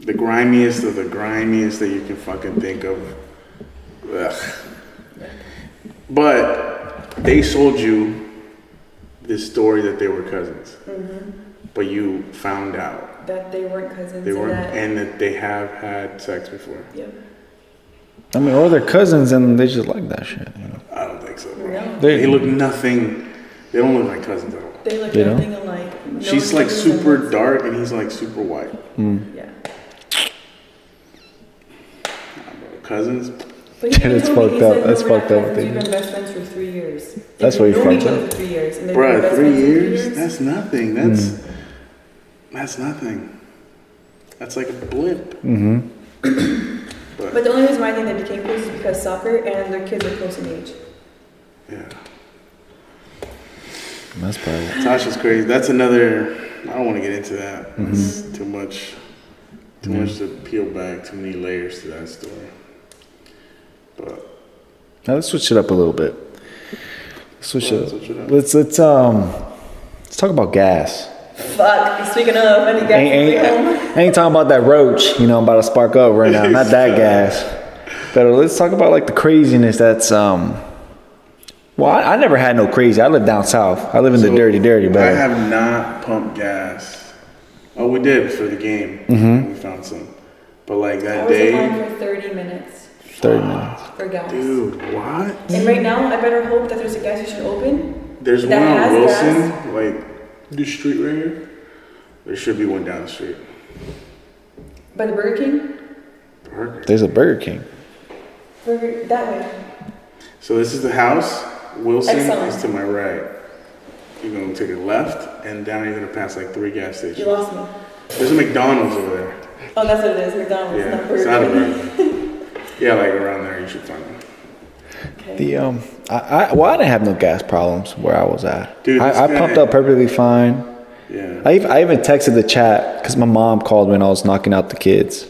[SPEAKER 2] the grimiest of the grimiest that you can fucking think of. Ugh. But they sold you this story that they were cousins. Mm-hmm. But you found out
[SPEAKER 3] that they weren't cousins.
[SPEAKER 2] they
[SPEAKER 3] and
[SPEAKER 2] weren't,
[SPEAKER 3] that,
[SPEAKER 2] and that they have had sex before.
[SPEAKER 3] Yep.
[SPEAKER 1] I mean, or they're cousins and they just like that shit. You know?
[SPEAKER 2] I don't think so, bro.
[SPEAKER 3] No.
[SPEAKER 1] They-
[SPEAKER 2] They look nothing. They don't look like cousins at all.
[SPEAKER 3] They look
[SPEAKER 1] You know?
[SPEAKER 3] everything alike. No
[SPEAKER 2] She's like
[SPEAKER 3] resemblance.
[SPEAKER 2] super dark, and he's like super white.
[SPEAKER 3] Yeah.
[SPEAKER 2] Cousins.
[SPEAKER 3] But he
[SPEAKER 1] That's
[SPEAKER 3] told me, he
[SPEAKER 1] fucked up.
[SPEAKER 3] said,
[SPEAKER 1] That's
[SPEAKER 3] "No, we're not
[SPEAKER 1] fucked up what
[SPEAKER 3] cousins. We've
[SPEAKER 1] did.
[SPEAKER 3] been best friends for three years.
[SPEAKER 1] That's
[SPEAKER 3] They've
[SPEAKER 1] what he
[SPEAKER 3] known
[SPEAKER 1] fucked
[SPEAKER 3] each other
[SPEAKER 1] up.
[SPEAKER 3] for three years. And they've been
[SPEAKER 2] Bruh, three
[SPEAKER 3] friends for
[SPEAKER 2] years? That's nothing. That's that's nothing. That's like a blip.
[SPEAKER 1] Mm-hmm.
[SPEAKER 3] But the only reason why I think they became close is because soccer and their kids are close in age.
[SPEAKER 2] Yeah.
[SPEAKER 1] That's probably.
[SPEAKER 2] Tasha's crazy. That's another. I don't want to get into that.
[SPEAKER 1] Mm-hmm.
[SPEAKER 2] It's too much. Too much to peel back. Too many layers to that story. But
[SPEAKER 1] Now let's switch it up a little bit. Let's switch
[SPEAKER 2] Yeah,
[SPEAKER 1] it up.
[SPEAKER 2] switch it up.
[SPEAKER 1] Let's let's um let's talk about gas.
[SPEAKER 3] Fuck. Speaking of, any gas
[SPEAKER 1] Ain't,
[SPEAKER 3] to
[SPEAKER 1] ain't,
[SPEAKER 3] get home.
[SPEAKER 1] I ain't talking about that roach, you know, I'm about to spark up right now. Not that gas. But let's talk about like the craziness that's um Well, I, I never had no crazy. I live down south. I live in the
[SPEAKER 2] dirty,
[SPEAKER 1] dirty, dirty,
[SPEAKER 2] I have not pumped gas. Oh, we did for the game.
[SPEAKER 1] Mm-hmm.
[SPEAKER 2] We found some. But like
[SPEAKER 3] I
[SPEAKER 2] that
[SPEAKER 3] was in line
[SPEAKER 2] day,
[SPEAKER 3] for 30 minutes
[SPEAKER 1] 30 minutes.
[SPEAKER 3] for gas.
[SPEAKER 2] dude, what?
[SPEAKER 3] And right now, I better hope that there's a gas station open.
[SPEAKER 2] There's
[SPEAKER 3] That
[SPEAKER 2] one on Wilson,
[SPEAKER 3] gas?
[SPEAKER 2] like the street right here. There should be one down the street.
[SPEAKER 3] By the Burger King?
[SPEAKER 2] Burger.
[SPEAKER 1] There's a Burger King.
[SPEAKER 3] Burger, that way.
[SPEAKER 2] So this is the house. Wilson
[SPEAKER 3] Excellent.
[SPEAKER 2] is to my right. You're gonna take a left, and down you're gonna pass like three gas stations.
[SPEAKER 3] You lost me.
[SPEAKER 2] There's a McDonald's over there.
[SPEAKER 3] Oh, that's what it is. McDonald's,
[SPEAKER 2] Yeah,
[SPEAKER 3] not
[SPEAKER 2] it's not a burger. Yeah, like around there, you should find them.
[SPEAKER 3] Okay.
[SPEAKER 1] The um, I, I well, I didn't have no gas problems where I was at.
[SPEAKER 2] Dude,
[SPEAKER 1] I, I
[SPEAKER 2] guy-
[SPEAKER 1] pumped up perfectly fine.
[SPEAKER 2] Yeah.
[SPEAKER 1] I even, I even texted the chat because my mom called when I was knocking out the kids.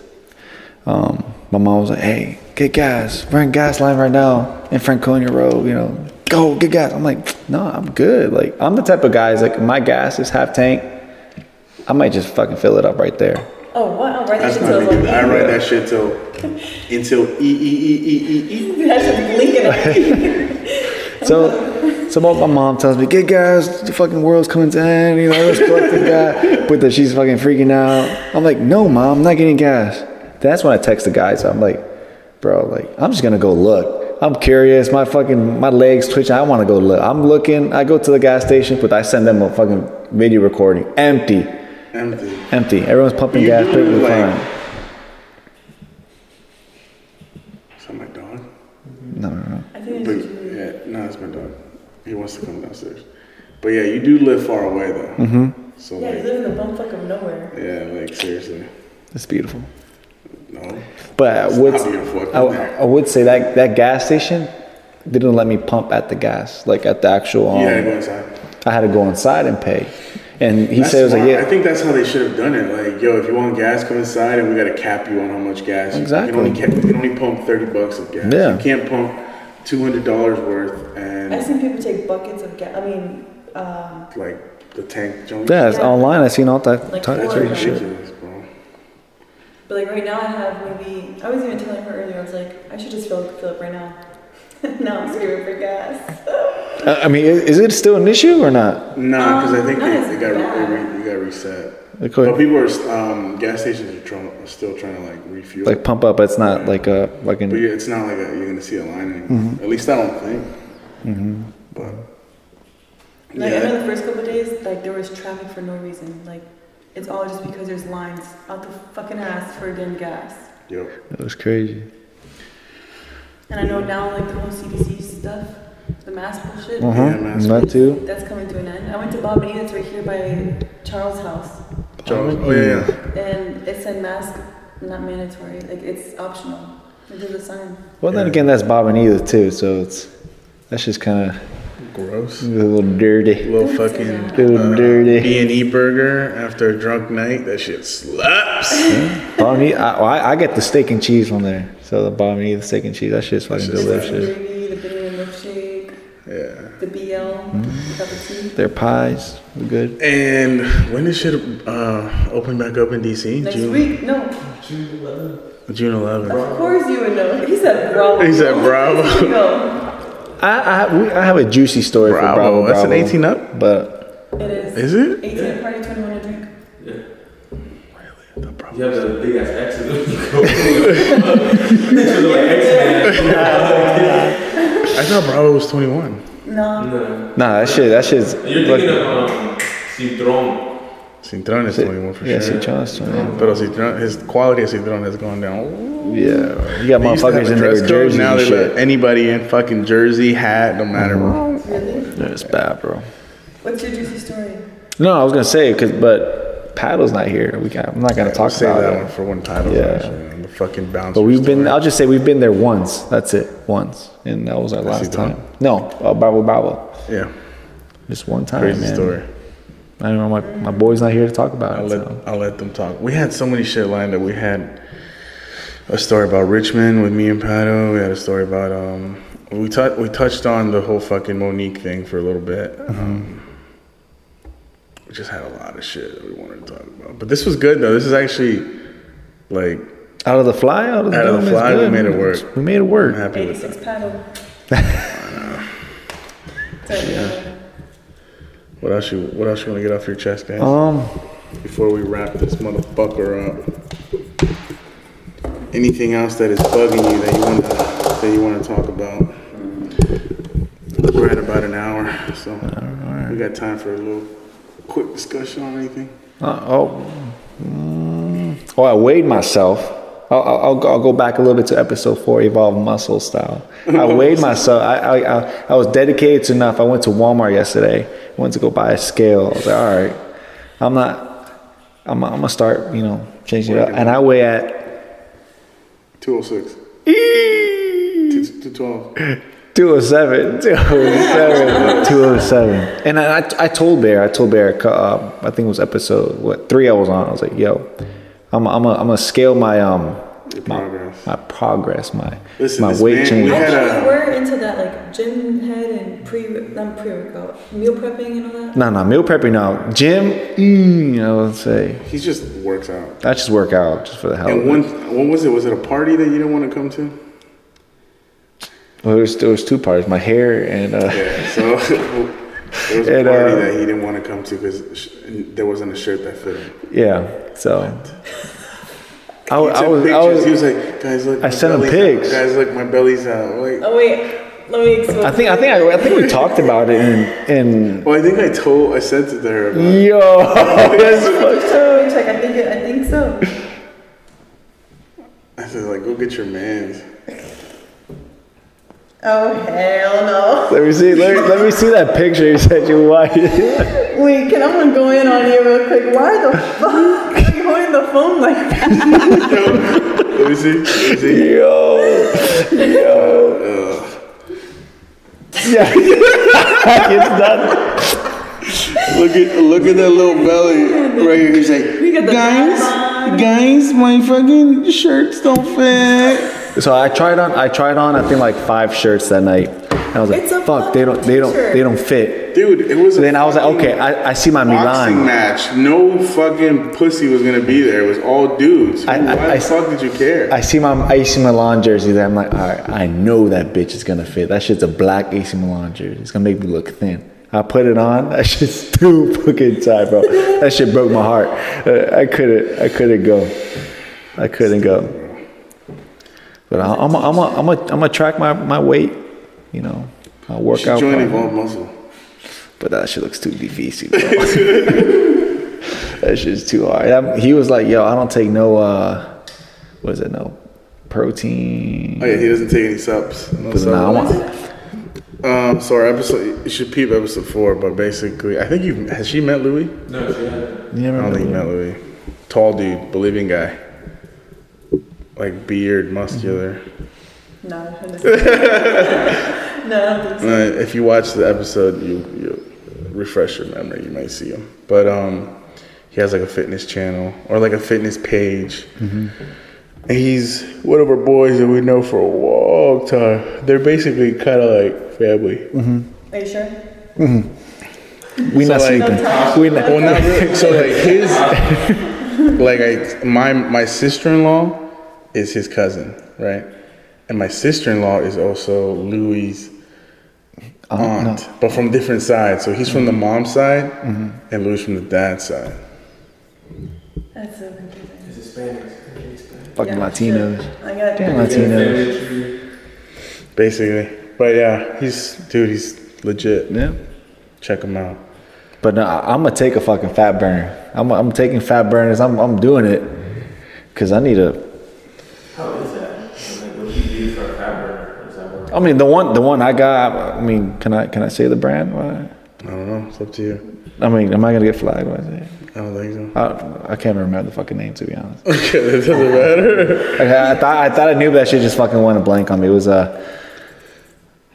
[SPEAKER 1] Um, my mom was like, "Hey, get gas. We're in gas line right now in Franconia Road. You know, go get gas." I'm like, "No, I'm good. Like, I'm the type of guys like my gas is half tank. I might just fucking fill it up right there.
[SPEAKER 3] Oh, what? I'll write that
[SPEAKER 2] That's
[SPEAKER 3] shit
[SPEAKER 2] not
[SPEAKER 3] till
[SPEAKER 2] me.
[SPEAKER 3] it's
[SPEAKER 2] dude. I
[SPEAKER 3] like,
[SPEAKER 2] write that shit till until e e e e e e.
[SPEAKER 3] that shit's blinking at me.
[SPEAKER 1] So, so my, my mom tells me, "Get gas. The fucking world's coming to an end. You know, let's collect the gas." But then she's fucking freaking out. I'm like, "No, mom, I'm not getting gas." That's when I text the guys. I'm like, "Bro, like, I'm just gonna go look. I'm curious. My fucking my legs twitching. I want to go look. I'm looking. I go to the gas station, but I send them a fucking video recording. Empty,
[SPEAKER 2] Empty.
[SPEAKER 1] empty. Everyone's pumping
[SPEAKER 2] You
[SPEAKER 1] gas.
[SPEAKER 2] do,
[SPEAKER 1] Perfectly
[SPEAKER 2] like-
[SPEAKER 1] fine.
[SPEAKER 2] Is that my dog?
[SPEAKER 1] No, no, no.
[SPEAKER 3] I think
[SPEAKER 2] But
[SPEAKER 3] it's
[SPEAKER 2] yeah, no, it's my dog. He wants to come downstairs. But yeah, you do live far away though. Mm-hmm. So
[SPEAKER 3] Yeah, you
[SPEAKER 2] like,
[SPEAKER 3] live in the bumfuck of nowhere.
[SPEAKER 2] yeah, like seriously,
[SPEAKER 1] It's beautiful.
[SPEAKER 2] No.
[SPEAKER 1] But I would.
[SPEAKER 2] I've
[SPEAKER 1] I,
[SPEAKER 2] been there.
[SPEAKER 1] I would say that that gas station didn't let me pump at the gas, like at the actual. Um,
[SPEAKER 2] You had to go inside.
[SPEAKER 1] I had to go inside and pay, and he
[SPEAKER 2] That's
[SPEAKER 1] said it was like,
[SPEAKER 2] yeah. I think that's how they should have done it. Like, yo, if you want gas, come inside, and we got to cap you on how much gas. You
[SPEAKER 1] Exactly.
[SPEAKER 2] can only, cap, you can only pump thirty bucks of gas.
[SPEAKER 1] Yeah.
[SPEAKER 2] You can't pump two hundred dollars worth and
[SPEAKER 3] I've seen people take buckets of gas. I mean, um,
[SPEAKER 2] like the tank junk.
[SPEAKER 1] yeah, it's
[SPEAKER 3] Yeah.
[SPEAKER 1] online. I seen all that
[SPEAKER 3] Like
[SPEAKER 1] type
[SPEAKER 2] That's
[SPEAKER 3] four
[SPEAKER 1] of shit.
[SPEAKER 2] Ridiculous, bro.
[SPEAKER 3] but like right now, I have maybe. I was even telling her earlier. I was like, I should just fill, fill up right now. now I'm screaming for gas.
[SPEAKER 1] Uh, I mean, is it still an issue or not?
[SPEAKER 2] Nah, because I think
[SPEAKER 3] Um,
[SPEAKER 2] they,
[SPEAKER 3] not
[SPEAKER 2] they got
[SPEAKER 3] bad.
[SPEAKER 2] re, re, you got reset.
[SPEAKER 1] Okay.
[SPEAKER 2] But people are um, gas stations are, trying, are still trying to like refuel.
[SPEAKER 1] Like pump up, but it's not like a
[SPEAKER 2] but
[SPEAKER 1] fucking.
[SPEAKER 2] yeah, it's not like a, you're gonna see a line anymore.
[SPEAKER 1] Mm-hmm.
[SPEAKER 2] At least I don't think. But
[SPEAKER 3] Like I
[SPEAKER 2] yeah,
[SPEAKER 3] know the first couple of days, like there was traffic for no reason. Like it's all just because there's lines out the fucking ass for a damn gas.
[SPEAKER 2] yo,
[SPEAKER 1] That was crazy.
[SPEAKER 3] And I know now, like the whole CDC stuff, the mask bullshit,
[SPEAKER 1] Uh huh.
[SPEAKER 2] Yeah, man.
[SPEAKER 1] that too.
[SPEAKER 3] that's coming to an end. I went to Bob and Edith's right here by Charles' house,
[SPEAKER 2] Charles. Oh yeah, yeah.
[SPEAKER 3] and it said mask not mandatory. Like it's optional. Like, There's a sign.
[SPEAKER 1] Well, then again, that's Bob and Edith too, so it's that's just kind of
[SPEAKER 2] Gross.
[SPEAKER 1] a little dirty.
[SPEAKER 2] Little fucking
[SPEAKER 3] that.
[SPEAKER 1] Little dirty.
[SPEAKER 2] B and E burger after a drunk night. That shit slaps.
[SPEAKER 1] Bob and I, I, I get the steak and cheese from there. So the Bob and Edith steak and cheese, that shit's fucking
[SPEAKER 2] That's
[SPEAKER 3] the
[SPEAKER 1] delicious.
[SPEAKER 3] gravy, the banana milkshake,
[SPEAKER 2] yeah.
[SPEAKER 3] the BL, the cup of.
[SPEAKER 1] Their pies were good.
[SPEAKER 2] And when this shit uh, open back up in DC?
[SPEAKER 3] Next
[SPEAKER 2] June,
[SPEAKER 3] week, no.
[SPEAKER 4] June 11th.
[SPEAKER 2] June 11th.
[SPEAKER 3] Of course you would know. He said Bravo.
[SPEAKER 2] He said Bravo.
[SPEAKER 3] No,
[SPEAKER 1] I, I, we, I have a juicy story
[SPEAKER 2] Bravo.
[SPEAKER 1] for Bravo.
[SPEAKER 2] That's an 18 up?
[SPEAKER 1] But
[SPEAKER 3] it is.
[SPEAKER 2] Is it?
[SPEAKER 3] 18 at party, 21 to drink.
[SPEAKER 4] Yeah.
[SPEAKER 2] The Bravo.
[SPEAKER 4] You have the big ass X's. Pictures of like X-Men.
[SPEAKER 2] I thought Bravo was 21.
[SPEAKER 3] No.
[SPEAKER 4] No.
[SPEAKER 1] nah, that shit, that shit's.
[SPEAKER 4] You're thinking of um, Cintron.
[SPEAKER 2] Cintron is 21 for sure.
[SPEAKER 1] yeah,
[SPEAKER 2] sure.
[SPEAKER 1] see, John's twenty.
[SPEAKER 2] Pero Cintron, his quality of Cintron has gone down.
[SPEAKER 1] Yeah, you got
[SPEAKER 2] They used to have
[SPEAKER 1] motherfuckers
[SPEAKER 2] a
[SPEAKER 1] in their jerseys
[SPEAKER 2] Now
[SPEAKER 1] and
[SPEAKER 2] they
[SPEAKER 1] shit.
[SPEAKER 2] let anybody in fucking jersey, hat, no matter what.
[SPEAKER 3] Really?
[SPEAKER 1] Yeah, it's bad, bro.
[SPEAKER 3] What's your juicy story?
[SPEAKER 1] No, I was gonna say, cause but Pato's not here. We got, I'm not gonna
[SPEAKER 2] I'll
[SPEAKER 1] talk
[SPEAKER 2] save
[SPEAKER 1] about
[SPEAKER 2] that
[SPEAKER 1] it.
[SPEAKER 2] one for one title.
[SPEAKER 1] Yeah.
[SPEAKER 2] Yeah. The fucking bounce.
[SPEAKER 1] But we've been. I'll just say we've been there once. That's it, once, and that was our
[SPEAKER 2] Has he
[SPEAKER 1] last
[SPEAKER 2] done?
[SPEAKER 1] time. No, uh, Bravo Bravo.
[SPEAKER 2] Yeah.
[SPEAKER 1] Just one time,
[SPEAKER 2] Crazy
[SPEAKER 1] man.
[SPEAKER 2] story.
[SPEAKER 1] I don't know. My my boy's not here to talk about
[SPEAKER 2] I'll
[SPEAKER 1] it.
[SPEAKER 2] let
[SPEAKER 1] so.
[SPEAKER 2] I'll let them talk. We had so many shit lined up. We had a story about Richmond with me and Pato. We had a story about um. We tou- we touched on the whole fucking Monique thing for a little bit.
[SPEAKER 1] Mm-hmm.
[SPEAKER 2] Um, we just had a lot of shit that we wanted to talk about. But this was good though. This is actually like
[SPEAKER 1] Out of the fly, out of the,
[SPEAKER 2] Out of the fly, we made it work.
[SPEAKER 1] We made it work.
[SPEAKER 2] I'm happy with
[SPEAKER 3] 86
[SPEAKER 2] that.
[SPEAKER 3] paddle. Sorry.
[SPEAKER 2] What else you What else you want to get off your chest, guys?
[SPEAKER 1] Um,
[SPEAKER 2] Before we wrap this motherfucker up. Anything else that is bugging you that you want to that you want to talk about? We're at about an hour, so we got time for a little quick discussion on anything.
[SPEAKER 1] uh, oh, mm, oh, I weighed myself. I'll, I'll, I'll go- back a little bit to episode four, Evolve Muscle Style. I weighed myself. I, I, I, I was dedicated to enough. I went to Walmart yesterday. I went to go buy a scale. I was like, all right, I'm not, I'm, I'm gonna start, you know, changing it up. And I weigh at
[SPEAKER 2] 206. 212.
[SPEAKER 1] 207, 207, 207. And I, I, I told Bear, I told Bear, uh, I think it was episode, what, three I was on. I was like, yo, I'm, I'm gonna I'm gonna scale my, um, my,
[SPEAKER 2] progress.
[SPEAKER 1] my progress, my,
[SPEAKER 2] Listen,
[SPEAKER 1] my weight
[SPEAKER 2] man-
[SPEAKER 1] change.
[SPEAKER 2] we had
[SPEAKER 3] Actually,
[SPEAKER 2] a-
[SPEAKER 3] we're into that like gym head and pre, not pre workout, meal prepping and all that.
[SPEAKER 1] No, no, meal prepping now. Gym, mm, I would say.
[SPEAKER 2] He just works out.
[SPEAKER 1] I just work out just for the hell
[SPEAKER 2] And one, what was it? Was it a party that you didn't want to come to?
[SPEAKER 1] Well, there was, there was two parts, my hair and, uh,
[SPEAKER 2] Yeah. So there was a
[SPEAKER 1] And,
[SPEAKER 2] party
[SPEAKER 1] uh,
[SPEAKER 2] that he didn't want to come to because there wasn't a shirt that fit him.
[SPEAKER 1] yeah, so. I,
[SPEAKER 2] He
[SPEAKER 1] wa- I
[SPEAKER 2] took
[SPEAKER 1] was, I
[SPEAKER 2] pictures.
[SPEAKER 1] was,
[SPEAKER 2] he was like, guys, look.
[SPEAKER 1] I sent him pics.
[SPEAKER 2] Out. Guys, look, my belly's out. Like,
[SPEAKER 3] Oh wait, let me explain.
[SPEAKER 1] I think, I think, I, I think we talked about it in, in,
[SPEAKER 2] well, I think I told, I sent it to her. About
[SPEAKER 1] yo, that's fucked
[SPEAKER 3] Let me check. I think it, I think so.
[SPEAKER 2] I said, like, go get your man's.
[SPEAKER 3] Oh hell no!
[SPEAKER 1] Let me see. Let me, let me see that picture you said you watched.
[SPEAKER 3] Wait, can I gonna go in on you real quick? Why the fuck are you holding the phone like that?
[SPEAKER 2] Let me see. Let me see.
[SPEAKER 1] Yo, yo. Yeah, it's done.
[SPEAKER 2] Look at look at that little belly right here. He's like,
[SPEAKER 3] We got the
[SPEAKER 2] guys, guys, my fucking shirts don't fit.
[SPEAKER 1] So I tried on. I tried on. I think like five shirts that night. And I was like,
[SPEAKER 3] It's a
[SPEAKER 1] "Fuck, they don't. They don't.
[SPEAKER 3] t-shirt.
[SPEAKER 1] They don't fit."
[SPEAKER 2] Dude, it was. a
[SPEAKER 1] Then I was like,
[SPEAKER 2] fucking
[SPEAKER 1] "Okay, I, I see my
[SPEAKER 2] Boxing
[SPEAKER 1] Milan."
[SPEAKER 2] match. No fucking pussy was gonna be there. It was all dudes.
[SPEAKER 1] I-
[SPEAKER 2] Why
[SPEAKER 1] I-
[SPEAKER 2] the
[SPEAKER 1] I-
[SPEAKER 2] fuck did you care?
[SPEAKER 1] I see my I AC Milan jersey there. I'm like, all right, I know that bitch is gonna fit. That shit's a black AC Milan jersey. It's gonna make me look thin. I put it on. That shit's too fucking tight, bro. That shit broke my heart. Uh, I couldn't. I couldn't go. I couldn't go. But I, I'm. i I'm. i I'm. i I'm gonna track my my weight. You know, I'll work
[SPEAKER 2] should
[SPEAKER 1] out.
[SPEAKER 2] join
[SPEAKER 1] proper.
[SPEAKER 2] Evolve Muscle.
[SPEAKER 1] But that shit looks too difícil, bro. that shit's too hard. Um, he was like, "Yo, I don't take no. uh What is it? No protein."
[SPEAKER 2] Oh yeah, he doesn't take any subs. No
[SPEAKER 1] Cause nah, I want,
[SPEAKER 2] Um, so our episode, you should peep episode four, but basically, I think you has she met Louis?
[SPEAKER 4] No, she had.
[SPEAKER 1] you
[SPEAKER 2] I
[SPEAKER 1] never
[SPEAKER 2] don't think you met Louis. Tall dude, believing guy, like beard, muscular.
[SPEAKER 3] No, I shouldn't have- no, I don't think so.
[SPEAKER 2] If you watch the episode, you you refresh your memory. You might see him, but um, he has like a fitness channel or like a fitness page. Mm-hmm. And he's one of our boys that we know for a long time. They're basically kind of like family. Mm-hmm.
[SPEAKER 3] Are you sure? Mm-hmm.
[SPEAKER 1] We not
[SPEAKER 2] like-
[SPEAKER 1] sleeping. We not,
[SPEAKER 2] Well, not really. So like his, like I, my my sister in law is his cousin, right? And my sister in law is also Louis' oh, aunt, but from different sides. So he's from the mm-hmm. mom's side, mm-hmm. and Louis from the dad's side.
[SPEAKER 3] That's so confusing.
[SPEAKER 4] It's Hispanic. It's
[SPEAKER 1] fucking
[SPEAKER 3] Yeah,
[SPEAKER 1] Latinos.
[SPEAKER 3] sure. I got
[SPEAKER 1] Damn. Latinos.
[SPEAKER 2] Basically, but yeah, he's dude. He's legit.
[SPEAKER 1] Yeah.
[SPEAKER 2] Check him out.
[SPEAKER 1] But no, I- I'm gonna take a fucking fat burner. I'm. I'm taking fat burners. I'm. I'm doing it. Cause I need a.
[SPEAKER 4] How is that? Like, what do you do for a fat burner? How does that work?
[SPEAKER 1] I mean, the one. The one I got. I mean, can I? Can I say the brand? Why?
[SPEAKER 2] I don't know. It's up to you.
[SPEAKER 1] I mean, am I gonna get flagged? Why I it?
[SPEAKER 2] I don't think so.
[SPEAKER 1] I, I can't remember the fucking name to be honest.
[SPEAKER 2] Okay, that doesn't matter.
[SPEAKER 1] I, I thought I thought I knew but that shit just fucking went a blank on me. It was uh,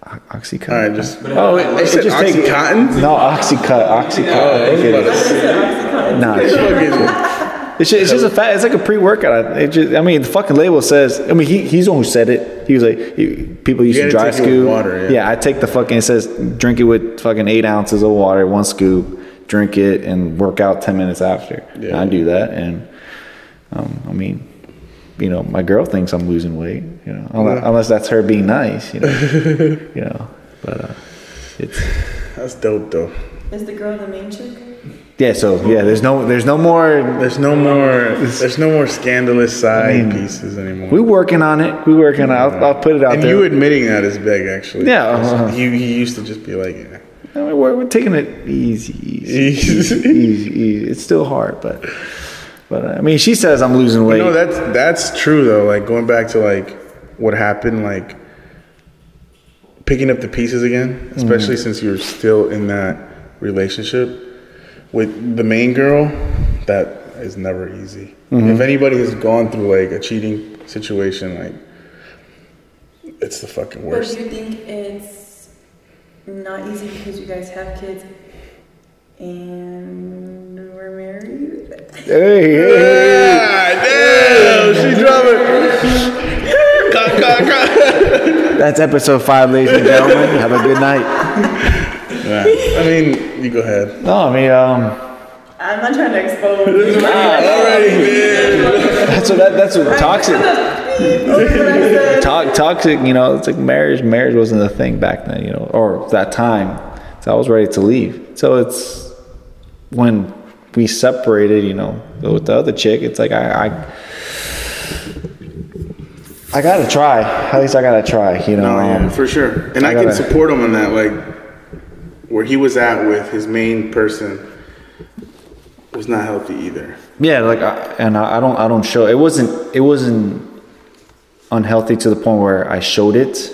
[SPEAKER 1] O- Oxycut.
[SPEAKER 2] All right, just.
[SPEAKER 1] Oh, it,
[SPEAKER 2] I
[SPEAKER 1] it
[SPEAKER 2] said
[SPEAKER 1] just take-
[SPEAKER 2] Oxycontin.
[SPEAKER 1] No, Oxycut. Oxycut. I think it is. Nah, it's, just, it's just a fat. It's like a pre-workout. It just, I mean, the fucking label says. I mean, he, he's the one who said it. He was like, he, people used to dry
[SPEAKER 2] take it with
[SPEAKER 1] scoop.
[SPEAKER 2] water, yeah.
[SPEAKER 1] I take the fucking. It says drink it with fucking eight ounces of water, one scoop. Drink it and work out ten minutes after.
[SPEAKER 2] Yeah.
[SPEAKER 1] I do that, and um, I mean, you know, my girl thinks I'm losing weight. You know, unless, unless that's her being nice. You know, you know, but uh, it's
[SPEAKER 2] That's dope though.
[SPEAKER 3] Is the girl the main chick?
[SPEAKER 1] Yeah. So yeah, there's no there's no more.
[SPEAKER 2] There's no more. There's no more scandalous side pieces anymore.
[SPEAKER 1] We working on it. We working on. I'll, I'll put it out
[SPEAKER 2] and
[SPEAKER 1] there.
[SPEAKER 2] And you admitting that is big, actually.
[SPEAKER 1] Yeah, uh-huh.
[SPEAKER 2] He, he used to just be like, yeah.
[SPEAKER 1] we're, we're taking it easy, easy,
[SPEAKER 2] Easy.
[SPEAKER 1] easy, easy. It's still hard, but but uh, I mean, she says I'm losing weight.
[SPEAKER 2] No, that's that's true though. Like going back to like what happened, like picking up the pieces again, especially since you're still in that relationship with the main girl. That is never easy. If anybody has gone through like a cheating situation, like it's the fucking
[SPEAKER 3] But
[SPEAKER 2] worst.
[SPEAKER 3] do you think it's not easy because you guys have kids and we're married?
[SPEAKER 1] hey, hey, hey.
[SPEAKER 2] Ah, damn, she dropping.
[SPEAKER 1] That's episode five, ladies and gentlemen. Have a good night.
[SPEAKER 2] Yeah. I mean, you go ahead.
[SPEAKER 1] No, I mean, um,
[SPEAKER 3] I'm not trying to expose.
[SPEAKER 2] Already, man.
[SPEAKER 1] that's what that, that's what toxic.
[SPEAKER 3] toxic.
[SPEAKER 1] To- toxic, you know, it's like marriage. Marriage wasn't a thing back then, you know, or that time. So I was ready to leave. So it's when we separated, you know, with the other chick. It's like I, I, I gotta try. At least I gotta try. You know,
[SPEAKER 2] No, yeah,
[SPEAKER 1] um,
[SPEAKER 2] for sure. And I,
[SPEAKER 1] I
[SPEAKER 2] can
[SPEAKER 1] gotta-
[SPEAKER 2] support him in that. Like where he was at with his main person was not healthy either.
[SPEAKER 1] Yeah, like, I, and I, I don't, I don't show. It wasn't, it wasn't unhealthy to the point where I showed it,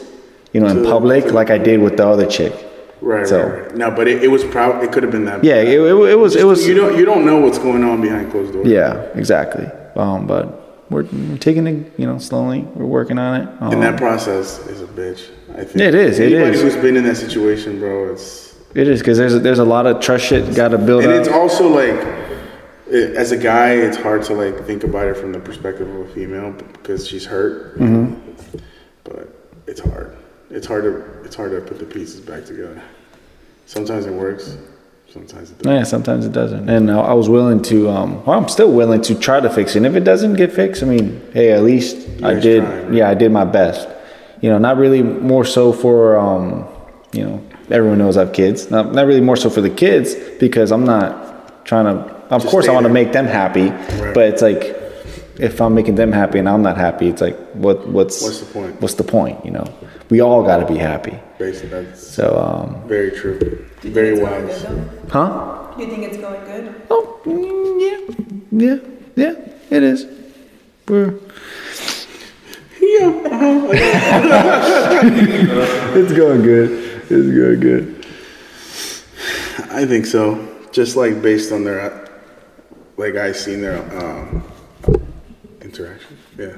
[SPEAKER 1] you know, in
[SPEAKER 2] the-
[SPEAKER 1] public,
[SPEAKER 2] to-
[SPEAKER 1] like I did with the other chick.
[SPEAKER 2] Right,
[SPEAKER 1] So-
[SPEAKER 2] right, right. No, but it, it was probably it could have been that.
[SPEAKER 1] Yeah, it, it, it was, it was.
[SPEAKER 2] You don't you don't know what's going on behind closed doors.
[SPEAKER 1] Yeah, exactly. Um, but we're, we're taking it, you know, slowly. We're working on it. Um,
[SPEAKER 2] And that process is a bitch. I think
[SPEAKER 1] It is, it
[SPEAKER 2] Anybody
[SPEAKER 1] is.
[SPEAKER 2] who's been in that situation, bro, it's
[SPEAKER 1] it is because there's a, there's a lot of trust shit got to build up.
[SPEAKER 2] and
[SPEAKER 1] up.
[SPEAKER 2] it's also like it, as a guy, it's hard to like think about it from the perspective of a female because she's hurt.
[SPEAKER 1] Mm-hmm.
[SPEAKER 2] But it's hard. It's hard to it's hard to put the pieces back together. Sometimes it works. Sometimes it doesn't.
[SPEAKER 1] Yeah, sometimes it doesn't. And I, I was willing to, um, well, I'm still willing to try to fix it. And if it doesn't get fixed, I mean, hey, at least I did,
[SPEAKER 2] tried, right?
[SPEAKER 1] yeah, I did my best. You know, not really more so for, um, you know, everyone knows I have kids. Not, not really more so for the kids because I'm not trying to, of
[SPEAKER 2] Just
[SPEAKER 1] course, I want to make them happy.
[SPEAKER 2] Right.
[SPEAKER 1] But it's like, if I'm making them happy and I'm not happy, it's like, what, what's,
[SPEAKER 2] What's the point?
[SPEAKER 1] What's the point? You know, we all got to be happy.
[SPEAKER 2] Basically, that's
[SPEAKER 1] So, um,
[SPEAKER 2] very true.
[SPEAKER 3] Do you think
[SPEAKER 2] Very wise.
[SPEAKER 3] good,
[SPEAKER 1] huh?
[SPEAKER 3] Do you think it's going good?
[SPEAKER 1] Oh, yeah, yeah, yeah, it is. We're. it's going good. It's going good.
[SPEAKER 2] I think so. Just like based on their, like I seen their um, interaction. Yeah,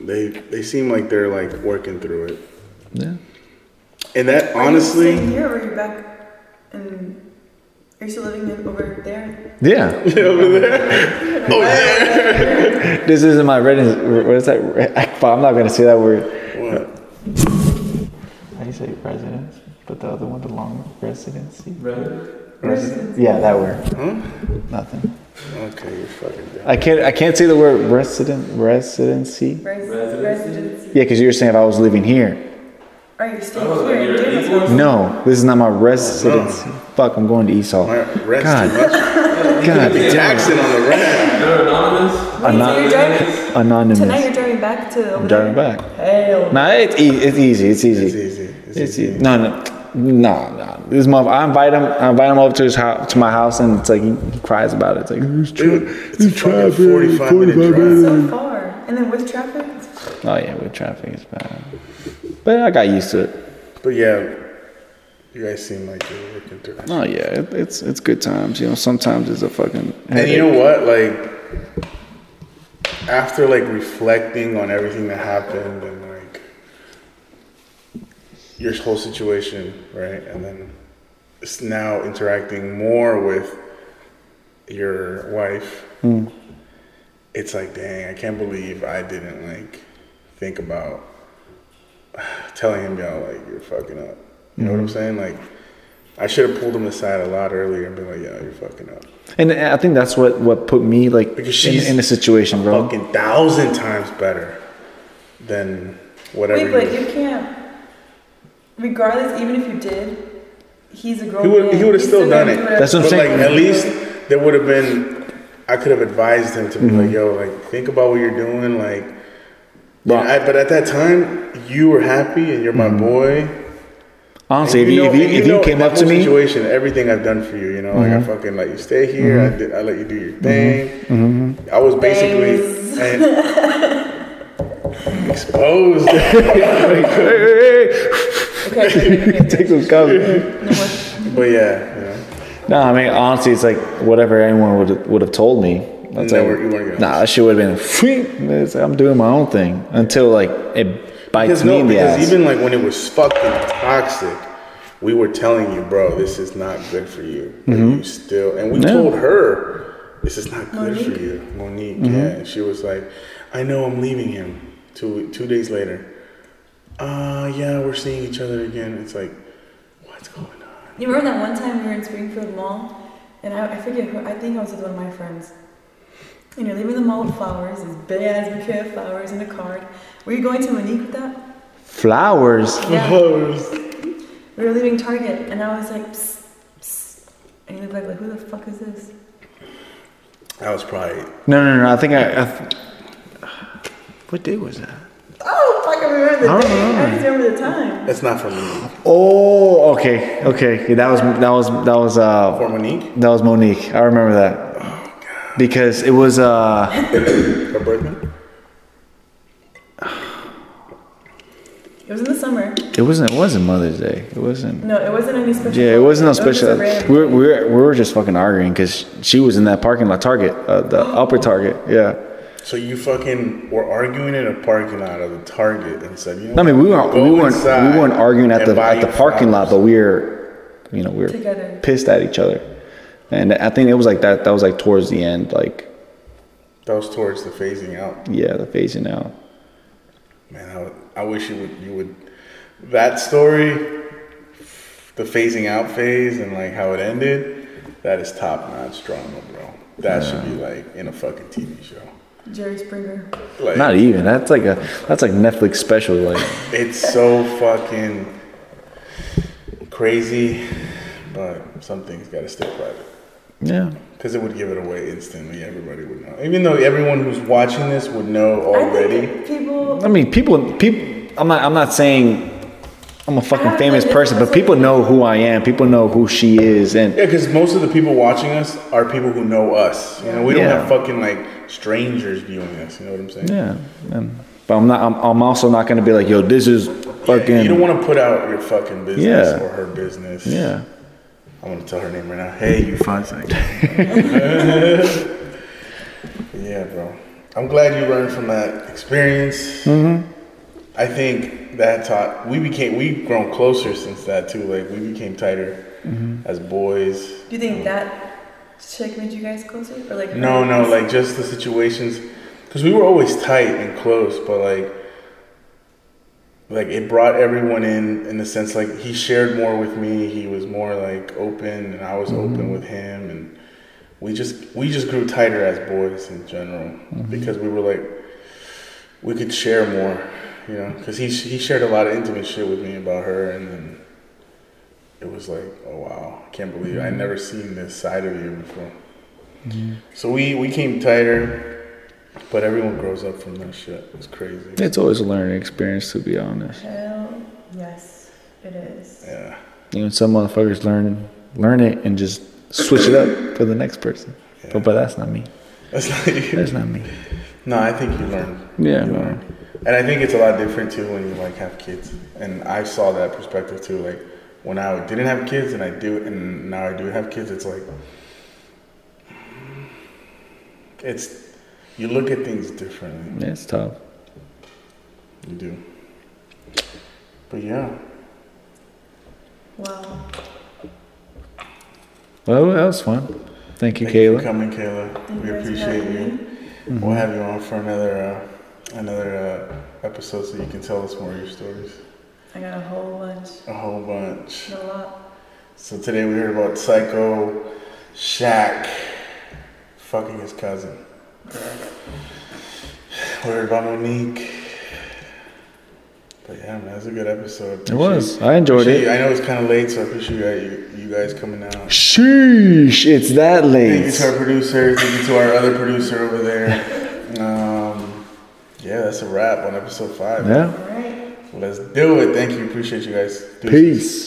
[SPEAKER 2] they they seem like they're like working through it,
[SPEAKER 1] Yeah.
[SPEAKER 2] and that
[SPEAKER 3] Are
[SPEAKER 2] honestly,
[SPEAKER 3] staying here or are you back in? Are you still living in, over there?
[SPEAKER 1] Yeah. yeah Over there?
[SPEAKER 2] Oh yeah,
[SPEAKER 1] This isn't my residence. What is that? I'm not gonna say that word.
[SPEAKER 2] What?
[SPEAKER 1] How do you say residence? But the other one, the long residency.
[SPEAKER 4] Right?
[SPEAKER 1] Residence. Yeah, that word.
[SPEAKER 2] Huh?
[SPEAKER 1] Nothing.
[SPEAKER 2] Okay, you're fucking dead.
[SPEAKER 1] I can't. I can't say the word resident residency.
[SPEAKER 3] Res-
[SPEAKER 4] Residency?
[SPEAKER 3] residency.
[SPEAKER 1] Yeah, because you were saying if I was living here.
[SPEAKER 3] Are you staying
[SPEAKER 4] Oh,
[SPEAKER 3] here
[SPEAKER 4] like you're.
[SPEAKER 1] No, this is not my residency. Oh, Fuck, I'm going to Esau.
[SPEAKER 2] My rest
[SPEAKER 1] God.
[SPEAKER 2] too much.
[SPEAKER 1] God
[SPEAKER 2] The accent on the rest.
[SPEAKER 4] They're anonymous?
[SPEAKER 3] Wait, so you're driving,
[SPEAKER 1] Anonymous.
[SPEAKER 3] tonight you're driving back to
[SPEAKER 1] I'm driving back.
[SPEAKER 3] Hell.
[SPEAKER 1] Nah, it's, e- it's easy. It's easy.
[SPEAKER 2] It's easy. It's,
[SPEAKER 1] It's
[SPEAKER 2] easy.
[SPEAKER 1] easy. No, no, no, no. This mother, I invite him. I invite him over to his house, to my house, and it's like he, he cries about it. It's like it's
[SPEAKER 2] Dude,
[SPEAKER 1] tra-
[SPEAKER 2] it's a fucking 45 minute
[SPEAKER 3] It's
[SPEAKER 2] drive.
[SPEAKER 3] so far. And then with traffic?
[SPEAKER 1] Oh yeah, with traffic it's bad, but I got used to it.
[SPEAKER 2] But yeah, you guys seem like you're working through it.
[SPEAKER 1] Oh yeah, it, it's it's good times. You know, sometimes it's a fucking.
[SPEAKER 2] And you know what? Like after like reflecting on everything that happened and like your whole situation, right? And then it's now interacting more with your wife. Hmm. It's like, dang, I can't believe I didn't like think about telling him, yo, like you're fucking up. You know what I'm hmm. saying? Like I should have pulled him aside a lot earlier and been like, yo, you're fucking up.
[SPEAKER 1] And I think that's what what put me like
[SPEAKER 2] Because
[SPEAKER 1] in,
[SPEAKER 2] she's
[SPEAKER 1] in the situation, bro.
[SPEAKER 2] fucking thousand times better than whatever.
[SPEAKER 3] Wait, but
[SPEAKER 2] you,
[SPEAKER 3] you can't. Regardless, even if you did, he's a grown
[SPEAKER 2] He would
[SPEAKER 3] man.
[SPEAKER 2] he would have
[SPEAKER 3] He's
[SPEAKER 2] still done it.
[SPEAKER 3] do
[SPEAKER 1] That's what I'm
[SPEAKER 2] but
[SPEAKER 1] saying.
[SPEAKER 2] like at least there would have been. I could have advised him to be
[SPEAKER 1] Mm-hmm.
[SPEAKER 2] like, "Yo, like think about what you're doing." Like,
[SPEAKER 1] But-
[SPEAKER 2] and I, but at that time, you were happy and you're my
[SPEAKER 1] Mm-hmm.
[SPEAKER 2] boy.
[SPEAKER 1] Honestly, if you,
[SPEAKER 2] know-
[SPEAKER 1] if you, if you
[SPEAKER 2] know
[SPEAKER 1] came up to me, Mm-hmm.
[SPEAKER 2] situation, everything I've done for you, you know, like I fucking let you stay here. I did, I let you do your thing.
[SPEAKER 1] Mm-hmm.
[SPEAKER 2] I was basically
[SPEAKER 3] Thanks.
[SPEAKER 2] and exposed.
[SPEAKER 3] Okay, okay, okay, okay.
[SPEAKER 1] take those comments.
[SPEAKER 3] No
[SPEAKER 2] but yeah, you know,
[SPEAKER 1] No, I mean honestly, it's like whatever anyone would would have told me. That's
[SPEAKER 2] Never-
[SPEAKER 1] like,
[SPEAKER 2] you weren't
[SPEAKER 1] nah, that shit would have been. It's like, I'm doing my own thing until like it bites
[SPEAKER 2] because
[SPEAKER 1] me
[SPEAKER 2] no,
[SPEAKER 1] in the
[SPEAKER 2] because
[SPEAKER 1] ass.
[SPEAKER 2] even like when it was fucking toxic, we were telling you, bro, this is not good for you. But you still, and we
[SPEAKER 1] Mm-hmm. Yeah.
[SPEAKER 2] told her, this is not good for you, Monique.
[SPEAKER 1] Mm-hmm.
[SPEAKER 2] Yeah, and she was like, I know I'm leaving him. Two two days later, uh, yeah, we're seeing each other again. It's like, what's going on?
[SPEAKER 3] You remember that one time we were in Springfield Mall, and I, I forget who. I think I was with one of my friends. And you're leaving the mall with flowers, this big ass bouquet of flowers and a card. Were you going to Monique with that?
[SPEAKER 1] Flowers.
[SPEAKER 3] Yeah. We were leaving Target, and I was like, psst, psst. And you looked like, like, who the fuck is this?
[SPEAKER 2] I was probably
[SPEAKER 1] No, no, no. I think I. I th- what day was that?
[SPEAKER 3] Oh, fuck, I remember the
[SPEAKER 1] I don't
[SPEAKER 3] day. I just remember the time.
[SPEAKER 2] that's not for me.
[SPEAKER 1] Oh, okay, okay. Yeah, that was that was that was uh
[SPEAKER 2] For Monique,
[SPEAKER 1] that was Monique. I remember that because it was uh
[SPEAKER 2] her birthday.
[SPEAKER 3] It was in the summer.
[SPEAKER 1] it wasn't it wasn't Mother's Day. It wasn't.
[SPEAKER 3] No, it wasn't any special.
[SPEAKER 1] Yeah, it wasn't no
[SPEAKER 3] holiday. was just
[SPEAKER 1] special.
[SPEAKER 3] a random
[SPEAKER 1] We were, we were, we were just fucking arguing because she was in that parking lot, Target, uh, the upper Target. Yeah.
[SPEAKER 2] So you fucking were arguing in a parking lot of the Target and said, you know,
[SPEAKER 1] I mean, we weren't we weren't we weren't arguing at the at the
[SPEAKER 2] you
[SPEAKER 1] parking lot, but we were, you know, we were
[SPEAKER 3] Together.
[SPEAKER 1] pissed at each other, and I think it was like that. That was like towards the end, like
[SPEAKER 2] That was towards the phasing out.
[SPEAKER 1] yeah, the phasing out.
[SPEAKER 2] Man, I, I wish you would you would that story, the phasing out phase and like how it ended. That is top notch drama, bro. That should be like in a fucking TV show.
[SPEAKER 3] Jerry Springer.
[SPEAKER 2] Like
[SPEAKER 1] Not even. That's like a that's like Netflix special. Like
[SPEAKER 2] it's so fucking crazy, but some things gotta stay private.
[SPEAKER 1] yeah,
[SPEAKER 2] Because it would give it away instantly. Everybody would know. Even though everyone who's watching this would know
[SPEAKER 3] I
[SPEAKER 2] already.
[SPEAKER 3] think people.
[SPEAKER 1] I mean, people people. I'm not I'm not saying I'm a fucking famous person, but people know who I am. People know who she is, and
[SPEAKER 2] Yeah, because most of the people watching us are people who know us. You know, we don't have fucking like strangers viewing us. You know what I'm saying?
[SPEAKER 1] yeah. And, but I'm not. I'm, I'm also not gonna be like, yo, this is fucking.
[SPEAKER 2] You don't want to put out your fucking business
[SPEAKER 1] Yeah.
[SPEAKER 2] or her business.
[SPEAKER 1] Yeah.
[SPEAKER 2] I'm gonna tell her name right now. Hey, you fun yeah, bro. I'm glad you learned from that experience.
[SPEAKER 1] Mm-hmm.
[SPEAKER 2] I think that taught we became we've grown closer since that too. Like we became tighter
[SPEAKER 1] Mm-hmm.
[SPEAKER 2] as boys.
[SPEAKER 3] Do you think that chick made you guys closer, or like?
[SPEAKER 2] No, no, like just the situations, because we were always tight and close, but like, like it brought everyone in in the sense like he shared more with me. He was more like open, and I was open with him, and we just we just grew tighter as boys in general because we were like we could share more, you know, because he he shared a lot of intimate shit with me about her, and then it was like, oh wow, I can't believe I mm-hmm. never seen this side of you before. Mm-hmm. So we we came tighter, but everyone grows up from that shit. It's crazy.
[SPEAKER 1] It's always a learning experience, to be honest.
[SPEAKER 3] Hell yes, it is.
[SPEAKER 2] Yeah.
[SPEAKER 1] Even some motherfuckers learn learn it and just switch it up for the next person. But, but that's not me.
[SPEAKER 2] That's like,
[SPEAKER 1] That's not me.
[SPEAKER 2] no, I think you learn.
[SPEAKER 1] Yeah,
[SPEAKER 2] You
[SPEAKER 1] no.
[SPEAKER 2] learn. And I think it's a lot different too when you like have kids. And I saw that perspective too. Like when I didn't have kids and I do, and now I do have kids, it's like it's you look at things differently.
[SPEAKER 1] Yeah, it's tough.
[SPEAKER 2] You do. But yeah,
[SPEAKER 3] Wow.
[SPEAKER 1] Well, that was fun. Thank you,
[SPEAKER 2] thank you for
[SPEAKER 1] Kayla.
[SPEAKER 2] coming, Kayla.
[SPEAKER 3] Thank
[SPEAKER 2] we
[SPEAKER 3] you guys for
[SPEAKER 2] appreciate
[SPEAKER 3] having
[SPEAKER 2] you.
[SPEAKER 3] me.
[SPEAKER 2] We'll have you on for another uh, another uh, episode so you can tell us more of your stories.
[SPEAKER 3] I got a whole bunch.
[SPEAKER 2] A whole bunch.
[SPEAKER 3] A lot.
[SPEAKER 2] So today we heard about Psycho Shaq fucking his cousin. we heard about Monique. But yeah, man, that's a good episode.
[SPEAKER 1] Appreciate, it was. I enjoyed it.
[SPEAKER 2] I know it's kind of late, so I appreciate you, you, guys coming out.
[SPEAKER 1] Sheesh, it's that late.
[SPEAKER 2] Thank you to our producer. Thank you to our other producer over there. Yeah, that's a wrap on episode five.
[SPEAKER 1] Yeah.
[SPEAKER 2] Let's do it. Thank you. Appreciate you guys. Peace.
[SPEAKER 1] Peace.